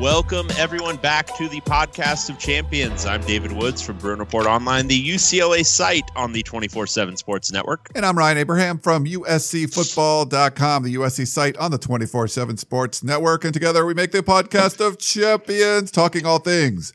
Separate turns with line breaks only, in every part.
Welcome, everyone, back to the podcast of champions. I'm David Woods from Bruin Report Online, the UCLA site on the 24 7 Sports Network.
And I'm Ryan Abraham from USCFootball.com, the USC site on the 24 7 Sports Network. And together we make the podcast of champions, talking all things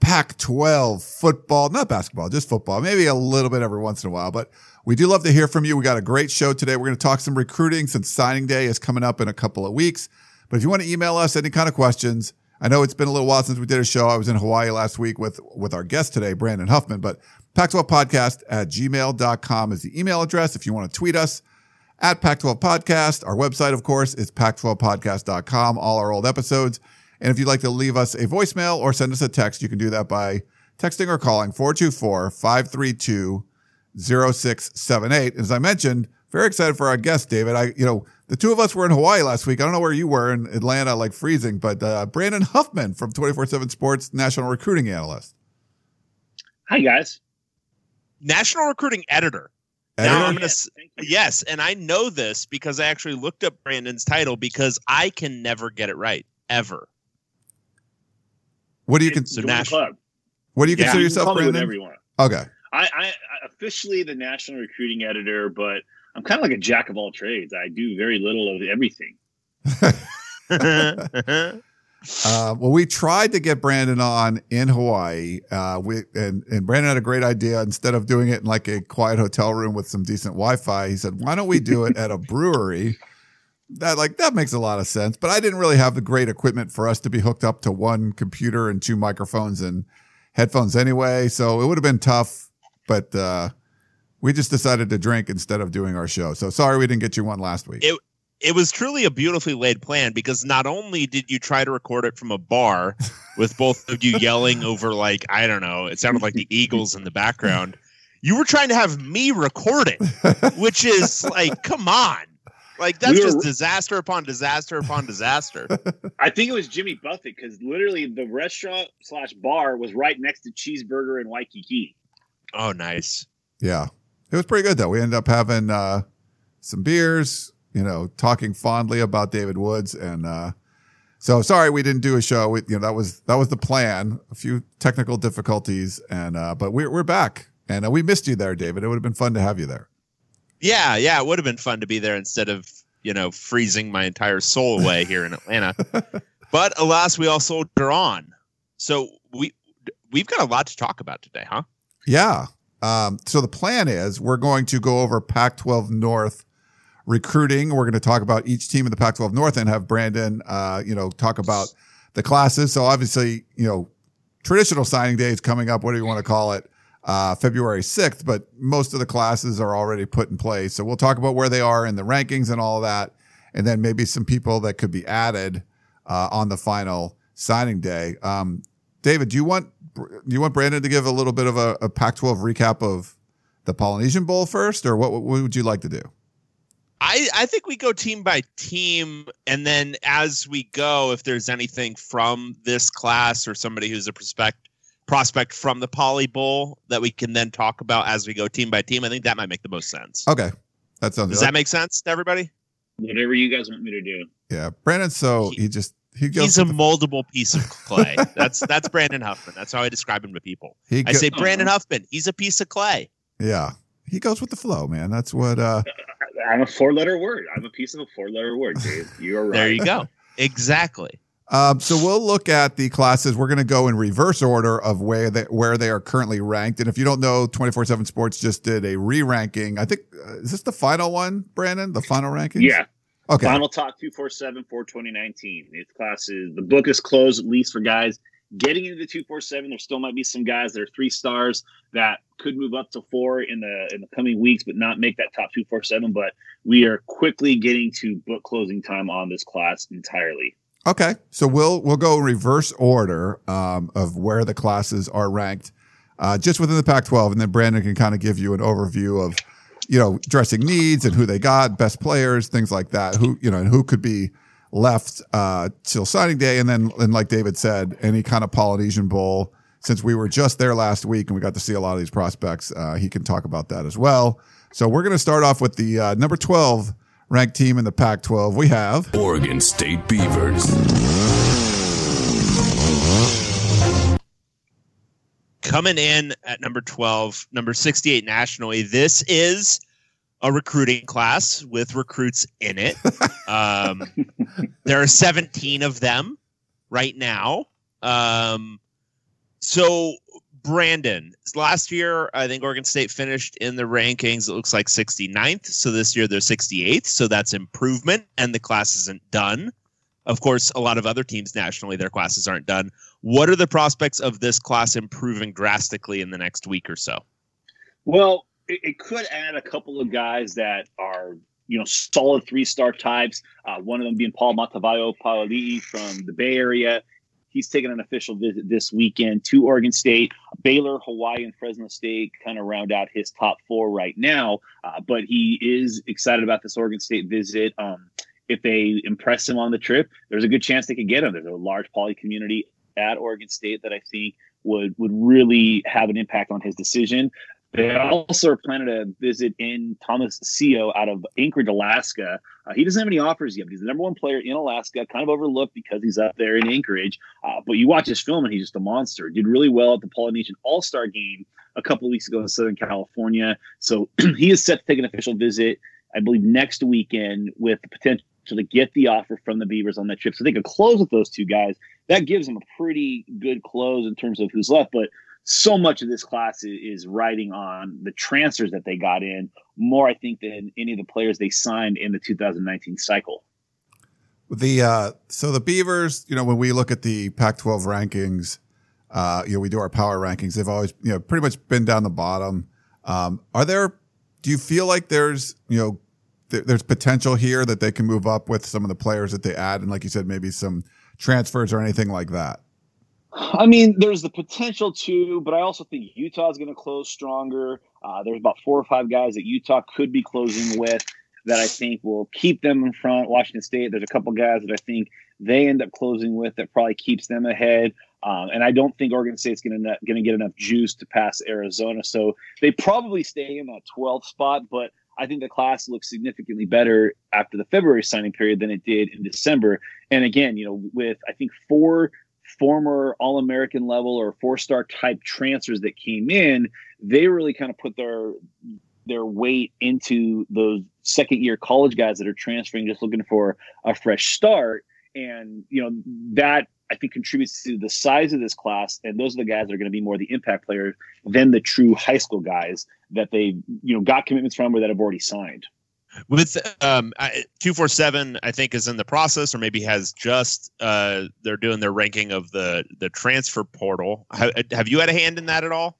Pac 12 football, not basketball, just football, maybe a little bit every once in a while. But we do love to hear from you. We got a great show today. We're going to talk some recruiting since signing day is coming up in a couple of weeks. But if you want to email us any kind of questions, I know it's been a little while since we did a show. I was in Hawaii last week with, with our guest today, Brandon Huffman, but Pac-12 podcast at gmail.com is the email address. If you want to tweet us at Pac-12 podcast, our website, of course, is pac12podcast.com, all our old episodes. And if you'd like to leave us a voicemail or send us a text, you can do that by texting or calling 424 532 0678. As I mentioned, very excited for our guest, David. I, you know, the two of us were in Hawaii last week. I don't know where you were in Atlanta, like freezing, but uh, Brandon Huffman from 24 7 Sports, national recruiting analyst.
Hi, guys.
National recruiting editor.
Editor?
Now I'm gonna
Yes,
s-
thank you.
yes, and I know this because I actually looked up Brandon's title because I can never get it right ever.
What do you consider?
So
Join
national-
what do you
Yeah,
consider
you can
yourself,
call
Brandon?
whatever you want.
Okay.
I, I, I officially the national recruiting editor, but I'm kind of like a jack of all trades. I do very little of everything.
Uh, well, we tried to get Brandon on in Hawaii. Uh, we and, and Brandon had a great idea. Instead of doing it in like a quiet hotel room with some decent Wi-Fi, he said, "Why don't we do it at a brewery?" That like that makes a lot of sense. But I didn't really have the great equipment for us to be hooked up to one computer and two microphones and headphones anyway. So it would have been tough. But uh, we just decided to drink instead of doing our show. So sorry we didn't get you one last week.
It- it was truly a beautifully laid plan because not only did you try to record it from a bar with both of you yelling over like I don't know, it sounded like the Eagles in the background. You were trying to have me record it, which is like, come on. Like that's
We were-
just disaster upon disaster upon disaster.
I think it was Jimmy Buffett because literally the restaurant slash bar was right next to Cheeseburger in Waikiki.
Oh, nice.
Yeah. It was pretty good though. We ended up having uh some beers, you know, talking fondly about David Woods and uh so sorry we didn't do a show. We, you know, that was that was the plan. A few technical difficulties and uh but we're we're back. And uh, we missed you there, David. It would have been fun to have you there.
Yeah, yeah, it would have been fun to be there instead of, you know, freezing my entire soul away here in Atlanta. but alas, we all soldier on. So we we've got a lot to talk about today, huh?
Yeah. Um, so the plan is we're going to go over Pac 12 North recruiting. We're going to talk about each team in the Pac 12 North and have Brandon, uh, you know, talk about the classes. So obviously, you know, traditional signing day is coming up. What do you want to call it? Uh, February 6th, but most of the classes are already put in place. So we'll talk about where they are in the rankings and all that. And then maybe some people that could be added, uh, on the final signing day. Um, David, do you want do you want Brandon to give a little bit of a, a Pac-12 recap of the Polynesian Bowl first, or what, what would you like to do?
I, I think we go team by team, and then as we go, if there's anything from this class or somebody who's a prospect prospect from the Poly Bowl that we can then talk about as we go team by team, I think that might make the most sense.
Okay, that sounds
Does
good.
that make sense to everybody?
Whatever you guys want me to do.
yeah, Brandon. So he, just he goes.
He's a
the-
moldable piece of clay. that's that's Brandon Huffman. That's how I describe him to people.
he
I say Brandon Huffman. He's a piece of clay.
yeah, he goes with the flow, man. That's what. uh
I'm a four letter word. I'm a piece of a four letter word, Dave. You are right.
There you go. Exactly.
Um, so we'll look at the classes. We're going to go in reverse order of where they where they are currently ranked. And if you don't know, twenty four seven Sports just did a re ranking. I think uh, is this the final one, Brandon? The final ranking?
Yeah.
Okay.
Final Talk 247 for 2019. class is the book is closed at least for guys getting into the 247, there still might be some guys that are three stars that could move up to four in the in the coming weeks, but not make that top 247. But we are quickly getting to book closing time on this class entirely.
Okay, so we'll we'll go reverse order um, of where the classes are ranked, uh, just within the Pac-12, and then Brandon can kind of give you an overview of, you know, dressing needs and who they got, best players, things like that. Who you know, and who could be left uh, till signing day, and then and like David said, any kind of Polynesian Bowl. Since we were just there last week and we got to see a lot of these prospects, uh, he can talk about that as well. So we're going to start off with the uh, number twelve ranked team in the Pac-12. We have
Oregon State Beavers.
Coming in at number 12, number 68 nationally. This is a recruiting class with recruits in it. Um, there are 17 of them right now. Um, so, Brandon, last year, I think Oregon State finished in the rankings. It looks like 69th. So this year they're 68th. So that's improvement, and the class isn't done. Of course, a lot of other teams nationally, their classes aren't done. What are the prospects of this class improving drastically in the next week or so?
Well, it, it could add a couple of guys that are you know solid three star types. Uh, one of them being Paul Matavayo Paoli'i from the Bay Area. He's taking an official visit this weekend to Oregon State. Baylor, Hawaii, and Fresno State kind of round out his top four right now. Uh, but he is excited about this Oregon State visit. Um, if they impress him on the trip, there's a good chance they could get him. There's a large poly community at Oregon State that I think would would really have an impact on his decision. They also are planning to visit in Thomas Seo out of Anchorage, Alaska. Uh, he doesn't have any offers yet, but he's the number one player in Alaska, kind of overlooked because he's up there in Anchorage. Uh, but you watch his film and he's just a monster. Did really well at the Polynesian All Star game a couple weeks ago in Southern California. So he is set to take an official visit, I believe, next weekend with the potential to get the offer from the Beavers on that trip. So they could close with those two guys. That gives them a pretty good close in terms of who's left. But so much of this class is, riding on the transfers that they got in more, I think, than any of the players they signed in the 2019 cycle.
The uh, so the Beavers, you know, when we look at the Pac-12 rankings, uh, you know, we do our power rankings. They've always, you know, pretty much been down the bottom. Um, are there? Do you feel like there's, you know, th- there's potential here that they can move up with some of the players that they add, and like you said, maybe some transfers or anything like that?
I mean, there's the potential to, but I also think Utah is going to close stronger. Uh, there's about four or five guys that Utah could be closing with that I think will keep them in front. Washington State, there's a couple guys that I think they end up closing with that probably keeps them ahead. Um, and I don't think Oregon State's going to get enough juice to pass Arizona, so they probably stay in that 12th spot. But I think the class looks significantly better after the February signing period than it did in December. And again, you know, with I think four former All American level or four star type transfers that came in, they really kind of put their their weight into those second year college guys that are transferring, just looking for a fresh start. And you know that I think contributes to the size of this class, and those are the guys that are going to be more the impact players than the true high school guys that they you know got commitments from or that have already signed.
With um, two four seven, I think is in the process, or maybe has just uh, they're doing their ranking of the the transfer portal. Have, have you had a hand in that at all?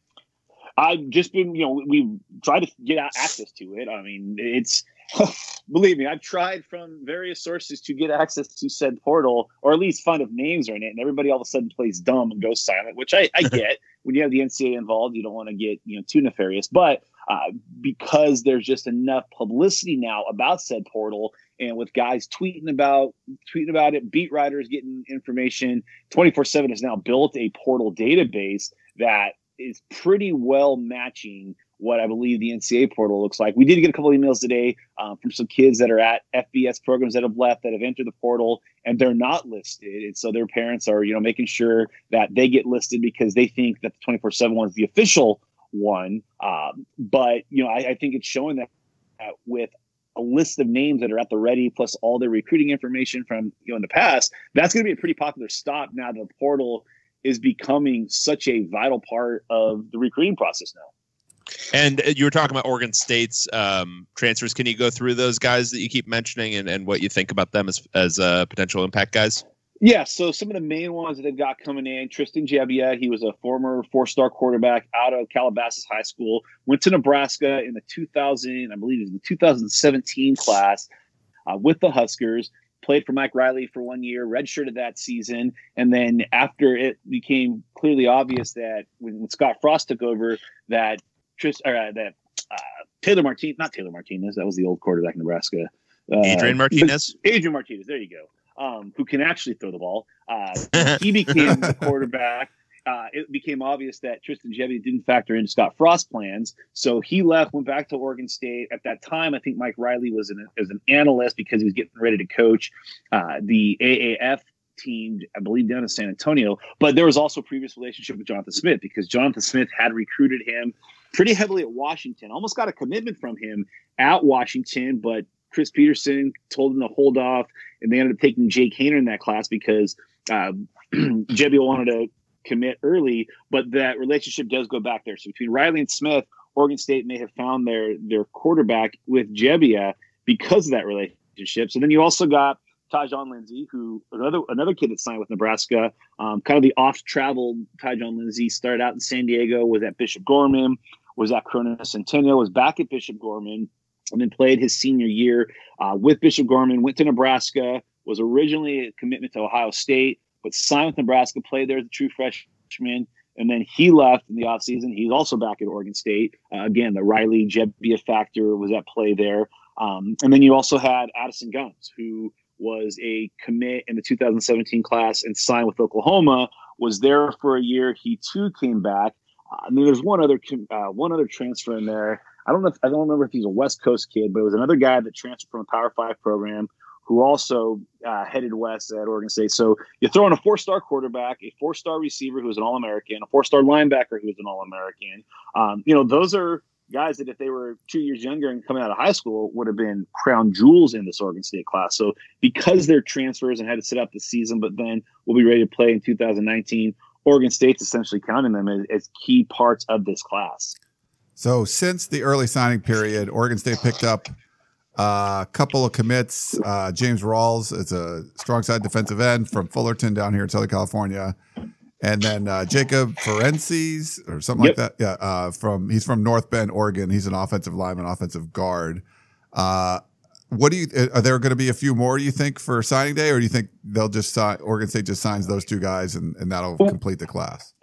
I've just been, you know, we've tried to get access to it. I mean, it's believe me, I've tried from various sources to get access to said portal, or at least find if names are in it, and everybody all of a sudden plays dumb and goes silent, which I, I get. when you have the NCAA involved, you don't want to get you know too nefarious, but uh, because there's just enough publicity now about said portal, and with guys tweeting about tweeting about it, beat writers getting information, twenty four seven has now built a portal database that is pretty well matching what I believe the NCA portal looks like. We did get a couple emails today um, from some kids that are at FBS programs that have left that have entered the portal and they're not listed. And so their parents are, you know, making sure that they get listed because they think that the 24 7 one is the official one. Um, but, you know, I, I, think it's showing that, that with a list of names that are at the ready, plus all their recruiting information from, you know, in the past, that's going to be a pretty popular stop now that the portal is becoming such a vital part of the recruiting process now.
And uh, you were talking about Oregon State's um, transfers. Can you go through those guys that you keep mentioning and, and what you think about them as as uh, potential impact guys?
Yeah, so some of the main ones that they've got coming in, Tristan Gebbia, he was a former four-star quarterback out of Calabasas High School, went to Nebraska in the 2000, I believe it was the 2017 class uh, with the Huskers, played for Mike Riley for one year, redshirted that season, and then after it became clearly obvious that when Scott Frost took over, that Tris, or, uh, that uh, Taylor Martinez, not Taylor Martinez, that was the old quarterback in Nebraska. Uh,
Adrian Martinez.
Adrian Martinez, there you go. Um, who can actually throw the ball. Uh, he became the quarterback. Uh, it became obvious that Tristan Gebbia didn't factor into Scott Frost's plans. So he left, went back to Oregon State. At that time, I think Mike Riley was an, as an analyst because he was getting ready to coach uh, the AAF team, I believe, down in San Antonio. But there was also a previous relationship with Jonathan Smith because Jonathan Smith had recruited him pretty heavily at Washington, almost got a commitment from him at Washington, but Chris Petersen told him to hold off, and they ended up taking Jake Haener in that class because uh, Gebbia wanted to commit early, but that relationship does go back there. So between Riley and Smith, Oregon State may have found their their quarterback with Gebbia because of that relationship. So then you also got Tyjon Lindsey, who another another kid that signed with Nebraska, um, kind of the off traveled Tyjon Lindsey, started out in San Diego, was at Bishop Gorman, was at Corona Centennial, was back at Bishop Gorman, and then played his senior year uh, with Bishop Gorman, went to Nebraska, was originally a commitment to Ohio State, but signed with Nebraska, played there as a true freshman, and then he left in the offseason. He's also back at Oregon State. Uh, again, the Riley Gebbia factor was at play there. Um, and then you also had Addison Gumbs, who was a commit in the 2017 class and signed with Oklahoma, was there for a year. He too came back. Uh, I mean, there's one other uh, one other transfer in there. I don't know. If, I don't remember if he's a West Coast kid, but it was another guy that transferred from a Power Five program who also uh, headed west at Oregon State. So you throw in a four-star quarterback, a four-star receiver who's an All-American, a four-star linebacker who's an All-American. Um, you know, those are guys that if they were two years younger and coming out of high school would have been crown jewels in this Oregon State class. So because they're transfers and had to sit out the season, but then we'll be ready to play in 2019, Oregon State's essentially counting them as, as key parts of this class.
So since the early signing period, Oregon State picked up a couple of commits. Uh, James Rawls is a strong side defensive end from Fullerton down here in Southern California. And then uh, Jacob Ferences or something
Yep.
like that. Yeah, uh, from he's from North Bend, Oregon. He's an offensive lineman, offensive guard. Uh, what do you? Are there going to be a few more? Do you think for signing day, or do you think they'll just sign? Oregon State just signs those two guys, and, and that'll complete the class.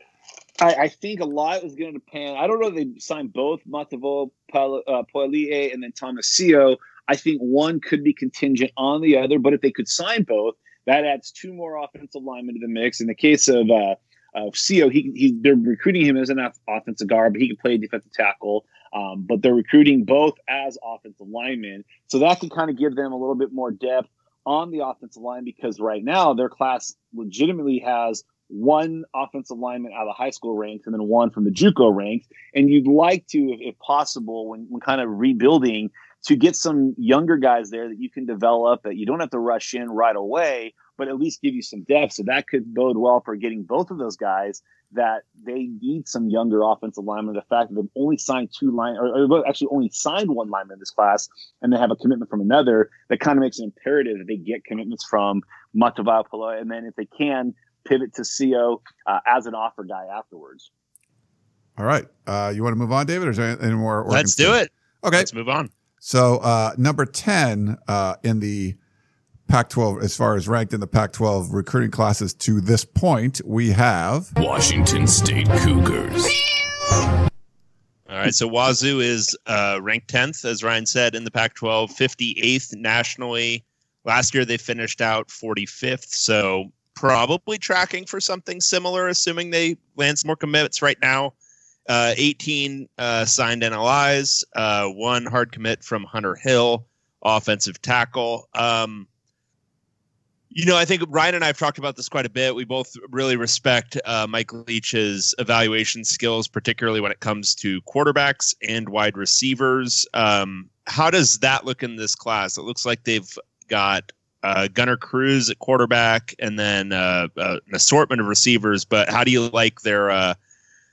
I, I think a lot is going to depend. I don't know if they sign both Matavo uh, and then Tomasio. I think one could be contingent on the other, but if they could sign both, that adds two more offensive linemen to the mix. In the case of uh, of Co, he, he they're recruiting him as an offensive guard, but he can play defensive tackle. Um, but they're recruiting both as offensive linemen, so that can kind of give them a little bit more depth on the offensive line because right now their class legitimately has one offensive lineman out of high school ranks and then one from the JUCO ranks. And you'd like to, if, if possible, when, when kind of rebuilding, to get some younger guys there that you can develop that you don't have to rush in right away, but at least give you some depth. So that could bode well for getting both of those guys that they need some younger offensive linemen. The fact that they've only signed two line or, or actually only signed one lineman in this class and they have a commitment from another, that kind of makes it imperative that they get commitments from Matavao Paloy. And then if they can, pivot to CO uh, as an offer guy afterwards.
All right, uh, you want to move on, David, or is there any more? Oregon
Let's
State?
do it.
Okay,
Let's move on.
So uh, number ten uh, in the Pac-12, as far as ranked in the Pac-12 recruiting classes to this point, we have
Washington State Cougars.
All right, so Wazoo is uh, ranked 10th, as Ryan said, in the Pac 12, 58th nationally. Last year they finished out 45th, so probably tracking for something similar, assuming they land some more commits right now. Uh, 18 uh, signed NLIs, uh, one hard commit from Hunter Hill, offensive tackle. Um, you know, I think Ryan and I have talked about this quite a bit. We both really respect uh, Mike Leach's evaluation skills, particularly when it comes to quarterbacks and wide receivers. Um, how does that look in this class? It looks like they've got uh, Gunnar Cruz at quarterback, and then uh, uh, an assortment of receivers. But how do you like their uh,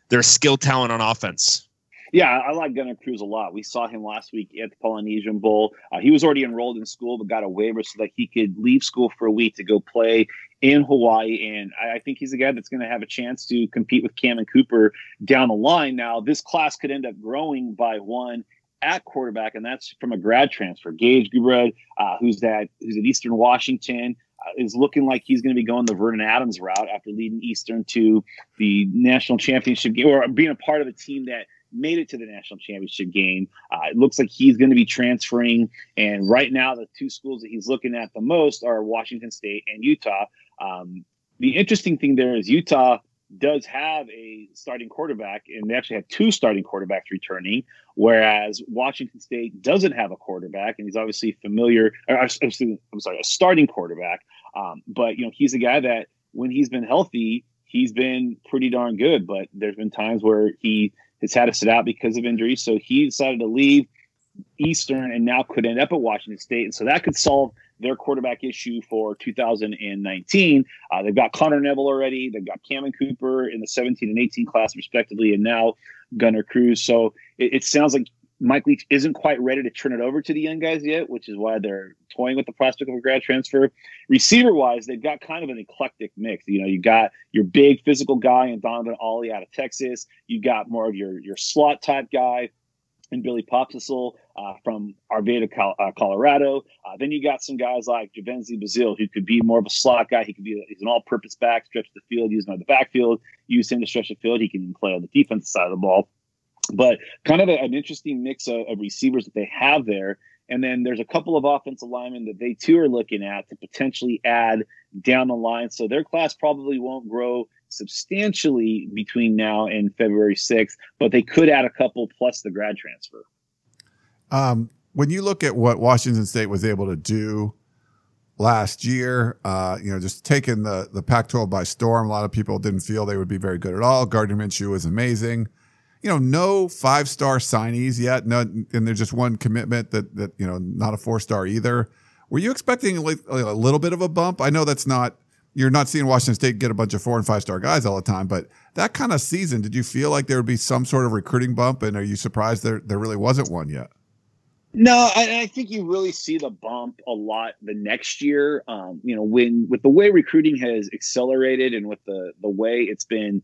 their skill talent on offense?
Yeah, I like Gunnar Cruz a lot. We saw him last week at the Polynesian Bowl. Uh, he was already enrolled in school, but got a waiver so that he could leave school for a week to go play in Hawaii. And I, I think he's a guy that's going to have a chance to compete with Cammon Cooper down the line. Now, this class could end up growing by one at quarterback, and that's from a grad transfer. Gage Gubrud, uh, who's that who's at Eastern Washington, uh, is looking like he's going to be going the Vernon Adams route after leading Eastern to the national championship game or being a part of a team that made it to the national championship game. Uh, it looks like he's going to be transferring, and right now the two schools that he's looking at the most are Washington State and Utah. Um, the interesting thing there is Utah does have a starting quarterback, and they actually have two starting quarterbacks returning, whereas Washington State doesn't have a quarterback, and he's obviously familiar. Or, I'm sorry, a starting quarterback. Um, but you know, he's a guy that when he's been healthy, he's been pretty darn good. But there's been times where he has had to sit out because of injury, so he decided to leave Eastern and now could end up at Washington State, and so that could solve their quarterback issue for 2019. Uh, they've got Connor Neville already. They've got Cammon Cooper in the 17 and 18 class, respectively, and now Gunnar Cruz. So it, it, sounds like Mike Leach isn't quite ready to turn it over to the young guys yet, which is why they're toying with the prospect of a grad transfer. Receiver wise, they've got kind of an eclectic mix. You know, you got your big physical guy and Donovan Ollie out of Texas. You got more of your your slot type guy and Billy Pospisil uh, from Arvada, uh, Colorado. Uh, then you got some guys like Javenzi Bazil, who could be more of a slot guy. He could be he's an all-purpose back, stretch the field, use him on the backfield, use him to stretch the field. He can play on the defensive side of the ball. But kind of a, an interesting mix of, of receivers that they have there. And then there's a couple of offensive linemen that they too are looking at to potentially add down the line. So their class probably won't grow substantially between now and February 6th, but they could add a couple plus the grad transfer.
Um, when you look at what Washington State was able to do last year, uh, you know, just taking the, the Pac 12 by storm, a lot of people didn't feel they would be very good at all. Gardner Minshew was amazing. You know, no five star signees yet. No, and there's just one commitment that, that, you know, not a four star either. Were you expecting like a little bit of a bump? I know that's not you're not seeing Washington State get a bunch of four and five star guys all the time, but that kind of season, did you feel like there would be some sort of recruiting bump? And are you surprised there there really wasn't one yet?
No, I, I think you really see the bump a lot the next year. Um, you know, when with the way recruiting has accelerated and with the the way it's been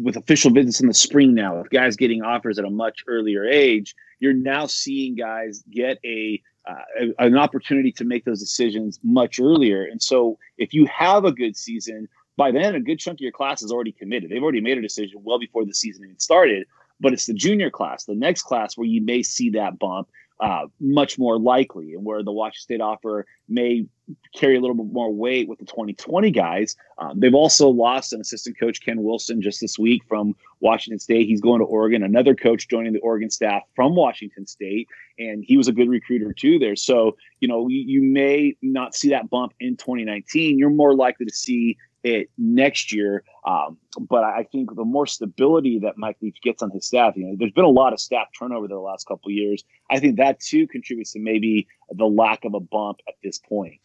with official visits in the spring now, with guys getting offers at a much earlier age, you're now seeing guys get a uh, an opportunity to make those decisions much earlier. And so, if you have a good season, by then a good chunk of your class is already committed. They've already made a decision well before the season even started. But it's the junior class, the next class, where you may see that bump uh, much more likely, and where the Washington State offer may carry a little bit more weight with the 2020 guys. Um, they've also lost an assistant coach, Ken Wilson, just this week from Washington State. He's going to Oregon. Another coach joining the Oregon staff from Washington State, and he was a good recruiter too there. So, you know, you, you may not see that bump in 2019. You're more likely to see it next year. Um, but I think the more stability that Mike Leach gets on his staff, you know, there's been a lot of staff turnover the last couple years. I think that too contributes to maybe the lack of a bump at this point.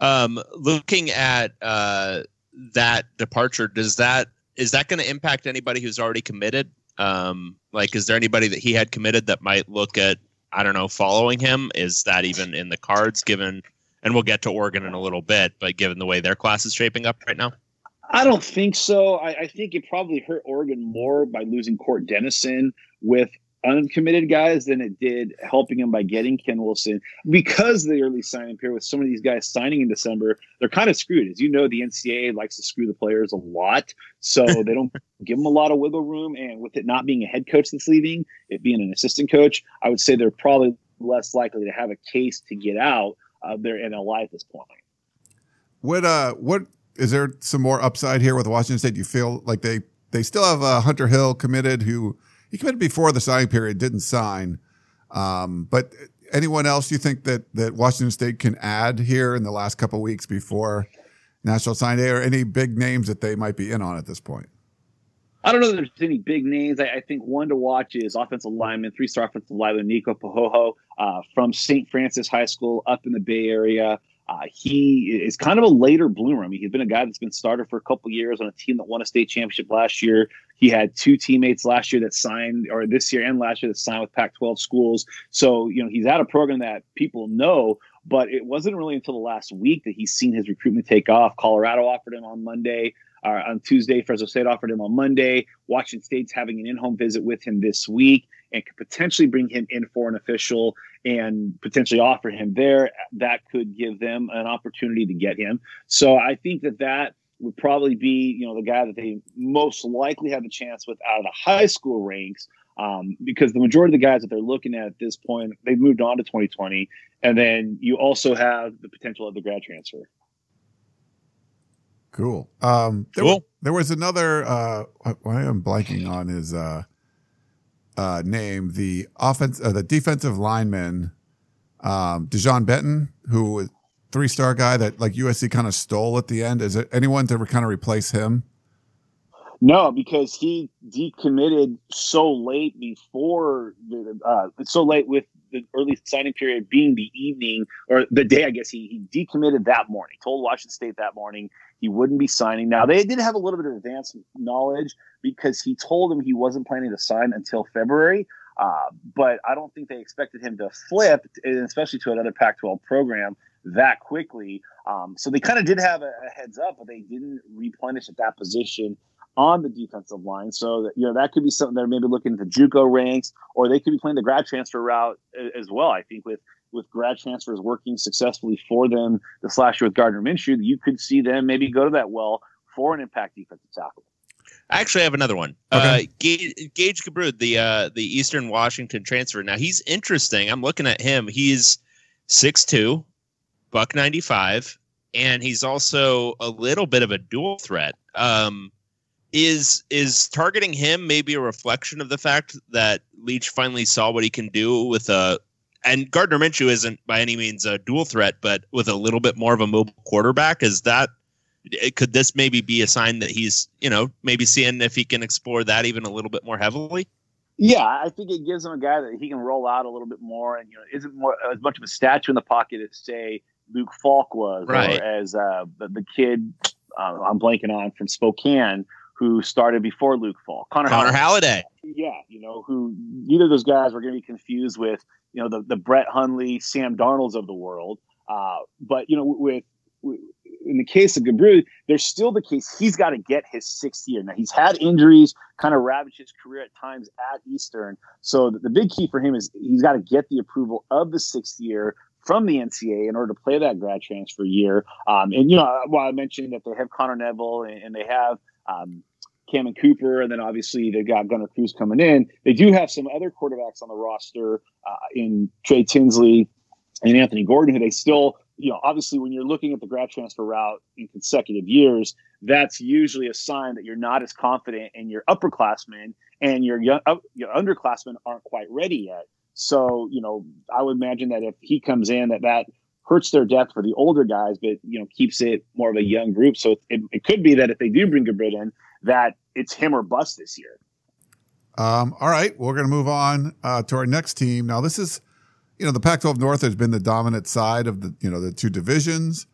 Um, looking at uh, that departure, does that is that going to impact anybody who's already committed? Um, like, is there anybody that he had committed that might look at I don't know following him? Is that even in the cards given? And we'll get to Oregon in a little bit, but given the way their class is shaping up right now.
I don't think so. I, I, think it probably hurt Oregon more by losing Cort Dennison with uncommitted guys than it did helping him by getting Ken Wilson. Because the early signing period with some of these guys signing in December, they're kind of screwed. As you know, the NCAA likes to screw the players a lot. So they don't give them a lot of wiggle room. And with it not being a head coach that's leaving, it being an assistant coach, I would say they're probably less likely to have a case to get out of their NLI at this point.
What uh what is there some more upside here with Washington State? Do you feel like they they still have uh, Hunter Hill committed who he committed before the signing period, didn't sign. Um, but anyone else you think that that Washington State can add here in the last couple weeks before national sign day, or any big names that they might be in on at this point?
I don't know if there's any big names. I, I think one to watch is offensive lineman, three-star offensive lineman Nico Pahoho uh, from St. Francis High School up in the Bay Area. Uh, he is kind of a later bloomer. I mean, he's been a guy that's been starter for a couple years on a team that won a state championship last year. He had two teammates last year that signed, or this year and last year that signed with Pac-12 schools. So you know he's at a program that people know. But it wasn't really until the last week that he's seen his recruitment take off. Colorado offered him on Monday. Uh, on Tuesday, Fresno State offered him on Monday. Washington State's having an in-home visit with him this week and could potentially bring him in for an official and potentially offer him there. That could give them an opportunity to get him. So I think that that would probably be, you know, the guy that they most likely have a chance with out of the high school ranks. Um, because the majority of the guys that they're looking at at this point, they've moved on to 2020. And then you also have the potential of the grad transfer.
Cool. Um, there,
Cool.
Was, there was another. Uh, why am blanking on his uh, uh, name? The offense, uh, the defensive lineman, um, Dejon Benton, who was three star guy that like USC kind of stole at the end. Is it anyone to kind of replace him?
No, because he decommitted so late before the uh, so late with the early signing period being the evening or the day. I guess he he decommitted that morning. Told Washington State that morning he wouldn't be signing. Now they did have a little bit of advanced knowledge because he told them he wasn't planning to sign until February. Uh, but I don't think they expected him to flip, especially to another Pac-12 program that quickly. Um, so they kind of did have a, a heads up, but they didn't replenish at that position on the defensive line. So that, you know that could be something they're maybe looking at the JUCO ranks, or they could be playing the grad transfer route as well. I think with with grad transfers working successfully for them this last year with Gardner Minshew, you could see them maybe go to that well for an impact defensive tackle.
I actually have another one.
Okay.
Uh, Gage, Gage Gubrud, the uh, the Eastern Washington transfer. Now he's interesting. I'm looking at him. He's 6'2", buck ninety five, and he's also a little bit of a dual threat. Um, is is targeting him maybe a reflection of the fact that Leach finally saw what he can do with a and Gardner Minshew isn't by any means a dual threat, but with a little bit more of a mobile quarterback. Is that could this maybe be a sign that he's you know maybe seeing if he can explore that even a little bit more heavily?
Yeah, I think it gives him a guy that he can roll out a little bit more, and you know, isn't more as much of a statue in the pocket as say Luke Falk was,
Right.
or as uh, the, the kid uh, I'm blanking on from Spokane who started before Luke Falk, Connor,
Connor
Halliday.
Halliday.
Yeah, you know, who neither of those guys were going to be confused with, you know, the the Brett Hundley, Sam Darnolds of the world. Uh, but you know, with, with in the case of Gubrud, there's still the case he's got to get his sixth year. Now he's had injuries, kind of ravaged his career at times at Eastern. So the, the big key for him is he's got to get the approval of the sixth year from the NCAA in order to play that grad transfer year. Um, and you know, while I mentioned that they have Connor Neville and, and they have um, and Cooper, and then obviously they've got Gunnar Cruz coming in. They do have some other quarterbacks on the roster uh, in Trey Tinsley and Anthony Gordon, who they still, you know, obviously when you're looking at the grad transfer route in consecutive years, that's usually a sign that you're not as confident in your upperclassmen and your young, uh, your underclassmen aren't quite ready yet. So, you know, I would imagine that if he comes in, that that hurts their depth for the older guys, but you know, keeps it more of a young group. So it, it could be that if they do bring Gubrud in, that it's him or bust this year.
Um, all right, we're going to move on uh, to our next team. Now, this is, you know, the Pac-12 North has been the dominant side of the, you know, the two divisions.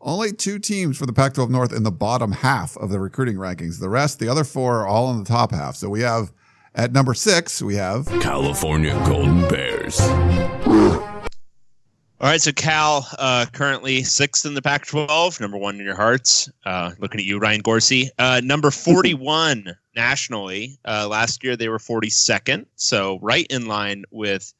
Only two teams for the Pac-12 North in the bottom half of the recruiting rankings. The rest, the other four, are all in the top half. So we have at number six, we have
California Golden Bears.
All right, so Cal uh, currently sixth in the Pac-12, number one in your hearts. Uh, looking at you, Ryan Gorcey. Uh, number forty-one nationally. Uh, last year they were forty-second, so right in line with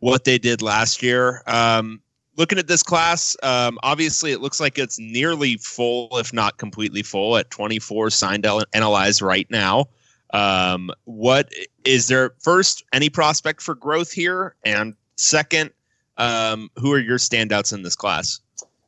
what they did last year. Um, looking at this class, um, obviously it looks like it's nearly full, if not completely full, at twenty-four signed NLIs right now. Um, what is there? First, any prospect for growth here, and second um, who are your standouts in this class?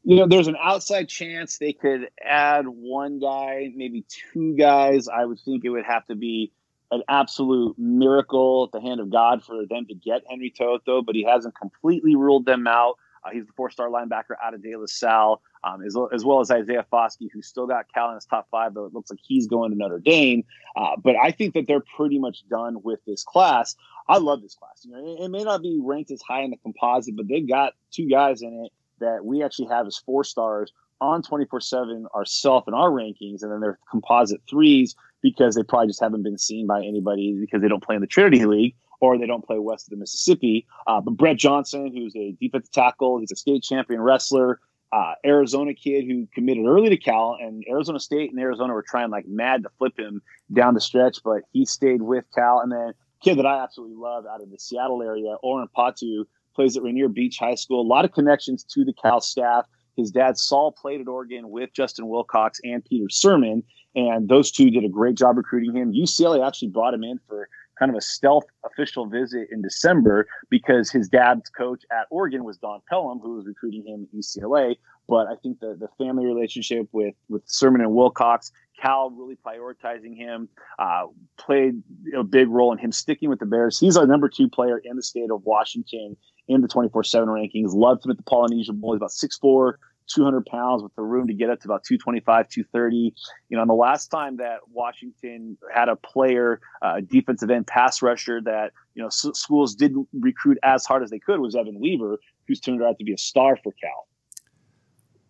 You know, there's an outside chance they could add one guy, maybe two guys. I would think it would have to be an absolute miracle at the hand of God for them to get Henry To'oTo'o, but he hasn't completely ruled them out. Uh, he's the four-star linebacker out of De La Salle, um, as, as well as Isaiah Foskey, who's still got Cal in his top five, though it looks like he's going to Notre Dame. Uh, but I think that they're pretty much done with this class. I love this class. You know, it, it may not be ranked as high in the composite, but they've got two guys in it that we actually have as four stars on 24 7 ourselves in our rankings, and then they're composite threes because they probably just haven't been seen by anybody because they don't play in the Trinity League or they don't play west of the Mississippi. Uh, but Brett Johnson, who's a defensive tackle, he's a state champion wrestler, uh, Arizona kid who committed early to Cal, and Arizona State and Arizona were trying like mad to flip him down the stretch, but he stayed with Cal. And then kid that I absolutely love out of the Seattle area, Oren Patu, plays at Rainier Beach High School. A lot of connections to the Cal staff. His dad Saul played at Oregon with Justin Wilcox and Peter Sirmon, and those two did a great job recruiting him. UCLA actually brought him in for kind of a stealth official visit in December because his dad's coach at Oregon was Don Pellum, who was recruiting him at UCLA. But I think the, the family relationship with with Sirmon and Wilcox, Cal really prioritizing him, uh, played a big role in him sticking with the Bears. He's our number two player in the state of Washington in the 24 7 rankings. Loved him at the Polynesian Bowl. He's about 6'4, 200 pounds with the room to get up to about 225, 230. You know, and the last time that Washington had a player, uh, defensive end pass rusher that, you know, s- schools didn't recruit as hard as they could was Evan Weaver, who's turned out to be a star for Cal.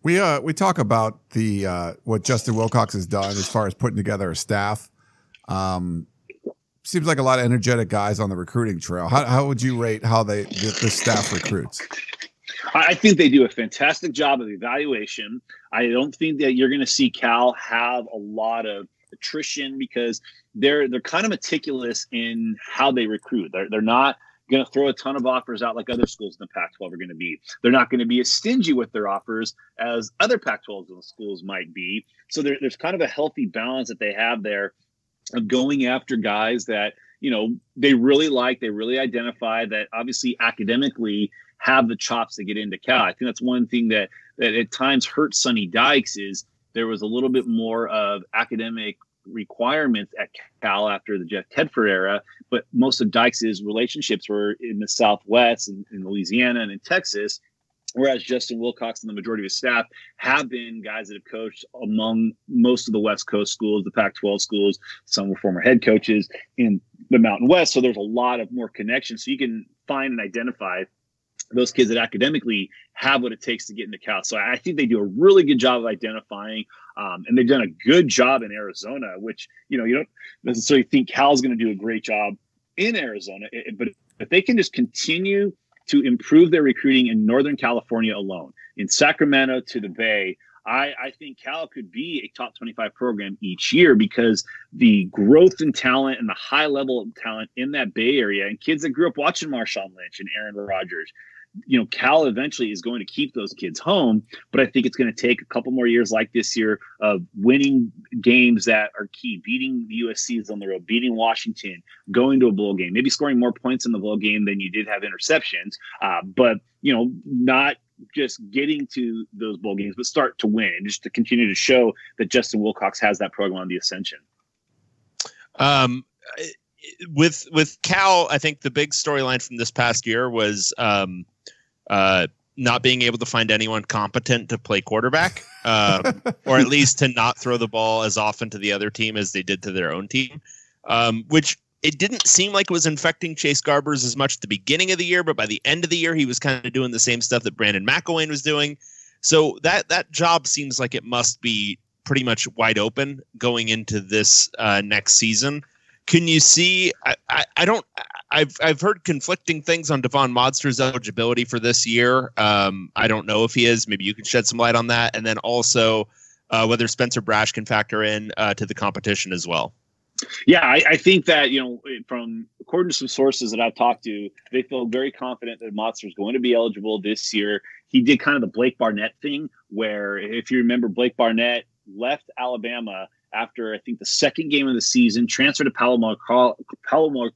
We uh we talk about the uh what Justin Wilcox has done as far as putting together a staff. Um seems like a lot of energetic guys on the recruiting trail. How how would you rate how they the, the staff recruits?
I think they do a fantastic job of evaluation. I don't think that you're going to see Cal have a lot of attrition because they're they're kind of meticulous in how they recruit. They're they're not going to throw a ton of offers out like other schools in the Pac-12 are going to be. They're not going to be as stingy with their offers as other Pac-12 schools might be. So there, there's kind of a healthy balance that they have there of going after guys that you know they really like, they really identify that obviously academically have the chops to get into Cal. I think that's one thing that that at times hurt Sonny Dykes is there was a little bit more of academic requirements at Cal after the Jeff Tedford era, but most of Dykes' relationships were in the Southwest and in Louisiana and in Texas. Whereas Justin Wilcox and the majority of his staff have been guys that have coached among most of the West Coast schools, the Pac 12 schools. Some were former head coaches in the Mountain West. So there's a lot of more connections. So you can find and identify those kids that academically have what it takes to get into Cal. So I think they do a really good job of identifying, um, and they've done a good job in Arizona, which you know you don't necessarily think Cal's going to do a great job in Arizona, it- but if they can just continue to improve their recruiting in Northern California alone, in Sacramento to the Bay. I, I think Cal could be a top 25 program each year because the growth in talent and the high level of talent in that Bay Area and kids that grew up watching Marshawn Lynch and Aaron Rodgers, you know, Cal eventually is going to keep those kids home. But I think it's going to take a couple more years like this year of winning games that are key, beating the USC's on the road, beating Washington, going to a bowl game, maybe scoring more points in the bowl game than you did have interceptions. Uh, but, you know, not just getting to those bowl games, but start to win and just to continue to show that Justin Wilcox has that program on the ascension.
Um, with with Cal, I think the big storyline from this past year was um, uh, not being able to find anyone competent to play quarterback, um, or at least to not throw the ball as often to the other team as they did to their own team. Um, which it didn't seem like it was infecting Chase Garbers as much at the beginning of the year, but by the end of the year, he was kind of doing the same stuff that Brandon McIlwain was doing. So that that job seems like it must be pretty much wide open going into this uh, next season. Can you see? I, I, I don't. I've I've heard conflicting things on Devon Modster's eligibility for this year. Um, I don't know if he is. Maybe you can shed some light on that, and then also uh, whether Spencer Brasch can factor in uh, to the competition as well.
Yeah, I, I think that you know, from according to some sources that I've talked to, they feel very confident that Modster is going to be eligible this year. He did kind of the Blake Barnett thing, where if you remember, Blake Barnett left Alabama after I think the second game of the season, transferred to Palomar Palomar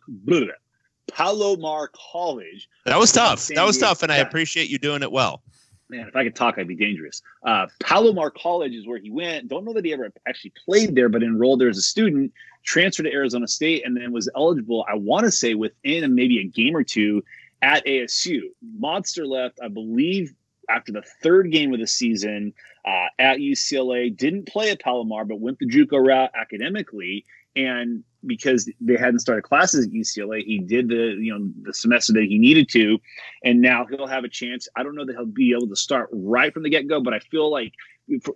Palomar College.
That was tough. That was tough, and I appreciate you doing it well.
man, if I could talk, I'd be dangerous. Uh, Palomar College is where he went. Don't know that he ever actually played there, but enrolled there as a student, transferred to Arizona State, and then was eligible, I want to say, within maybe a game or two at ASU. Modster left, I believe, after the third game of the season uh, at UCLA. Didn't play at Palomar, but went the JUCO route academically. And because they hadn't started classes at UCLA, he did the you know the semester that he needed to, and now he'll have a chance. I don't know that he'll be able to start right from the get go, but I feel like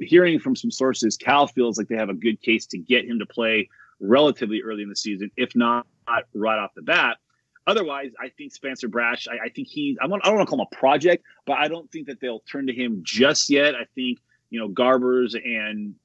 hearing from some sources, Cal feels like they have a good case to get him to play relatively early in the season, if not right off the bat. Otherwise, I think Spencer Brasch. I, I think he's. I, want, I don't want to call him a project, but I don't think that they'll turn to him just yet. I think you know Garbers and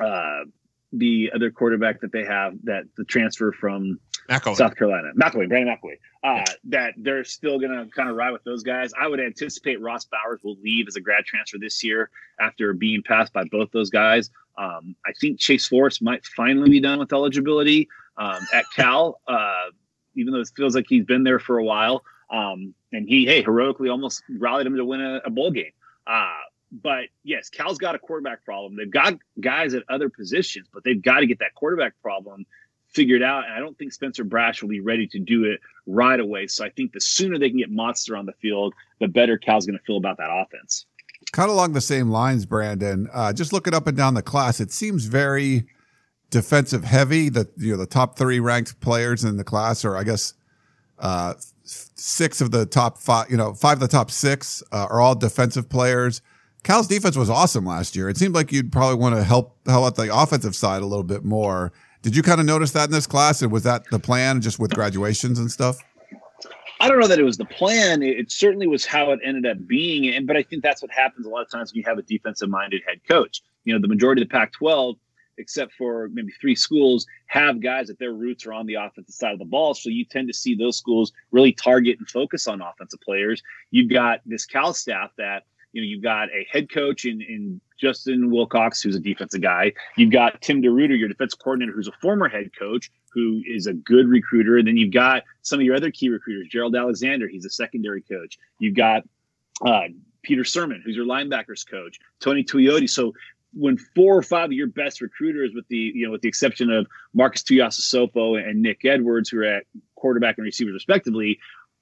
uh, the other quarterback that they have that the transfer from
McIlwain.
South Carolina, McIlwain, Brandon McIlwain, uh, that they're still going to kind of ride with those guys. I would anticipate Ross Bowers will leave as a grad transfer this year after being passed by both those guys. Um, I think Chase Forrest might finally be done with eligibility um, at Cal, uh, even though it feels like he's been there for a while. Um, and he, hey, heroically almost rallied him to win a, a bowl game. Uh, but yes, Cal's got a quarterback problem. They've got guys at other positions, but they've got to get that quarterback problem figured out. And I don't think Spencer Brasch will be ready to do it right away. So I think the sooner they can get Modster on the field, the better Cal's going to feel about that offense.
Kind of along the same lines, Brandon. Uh, just looking up and down the class, it seems very defensive heavy. The you know the top three ranked players in the class, or I guess uh, six of the top five, you know, five of the top six uh, are all defensive players. Cal's defense was awesome last year. It seemed like you'd probably want to help help out the offensive side a little bit more. Did you kind of notice that in this class? And was that the plan just with graduations and stuff?
I don't know that it was the plan. It, certainly was how it ended up being. And but I think that's what happens a lot of times when you have a defensive minded head coach. You know, the majority of the Pac 12, except for maybe three schools, have guys that their roots are on the offensive side of the ball. So you tend to see those schools really target and focus on offensive players. You've got this Cal staff that you know, you've got a head coach in, in Justin Wilcox, who's a defensive guy. You've got Tim DeRuyter, your defense coordinator, who's a former head coach, who is a good recruiter. And then you've got some of your other key recruiters, Gerald Alexander, he's a secondary coach. You've got uh, Peter Sirmon, who's your linebackers coach, Tony Tuioti. So when four or five of your best recruiters, with the you know, with the exception of Marcus Tuiasosopo and Nick Edwards, who are at quarterback and receivers respectively,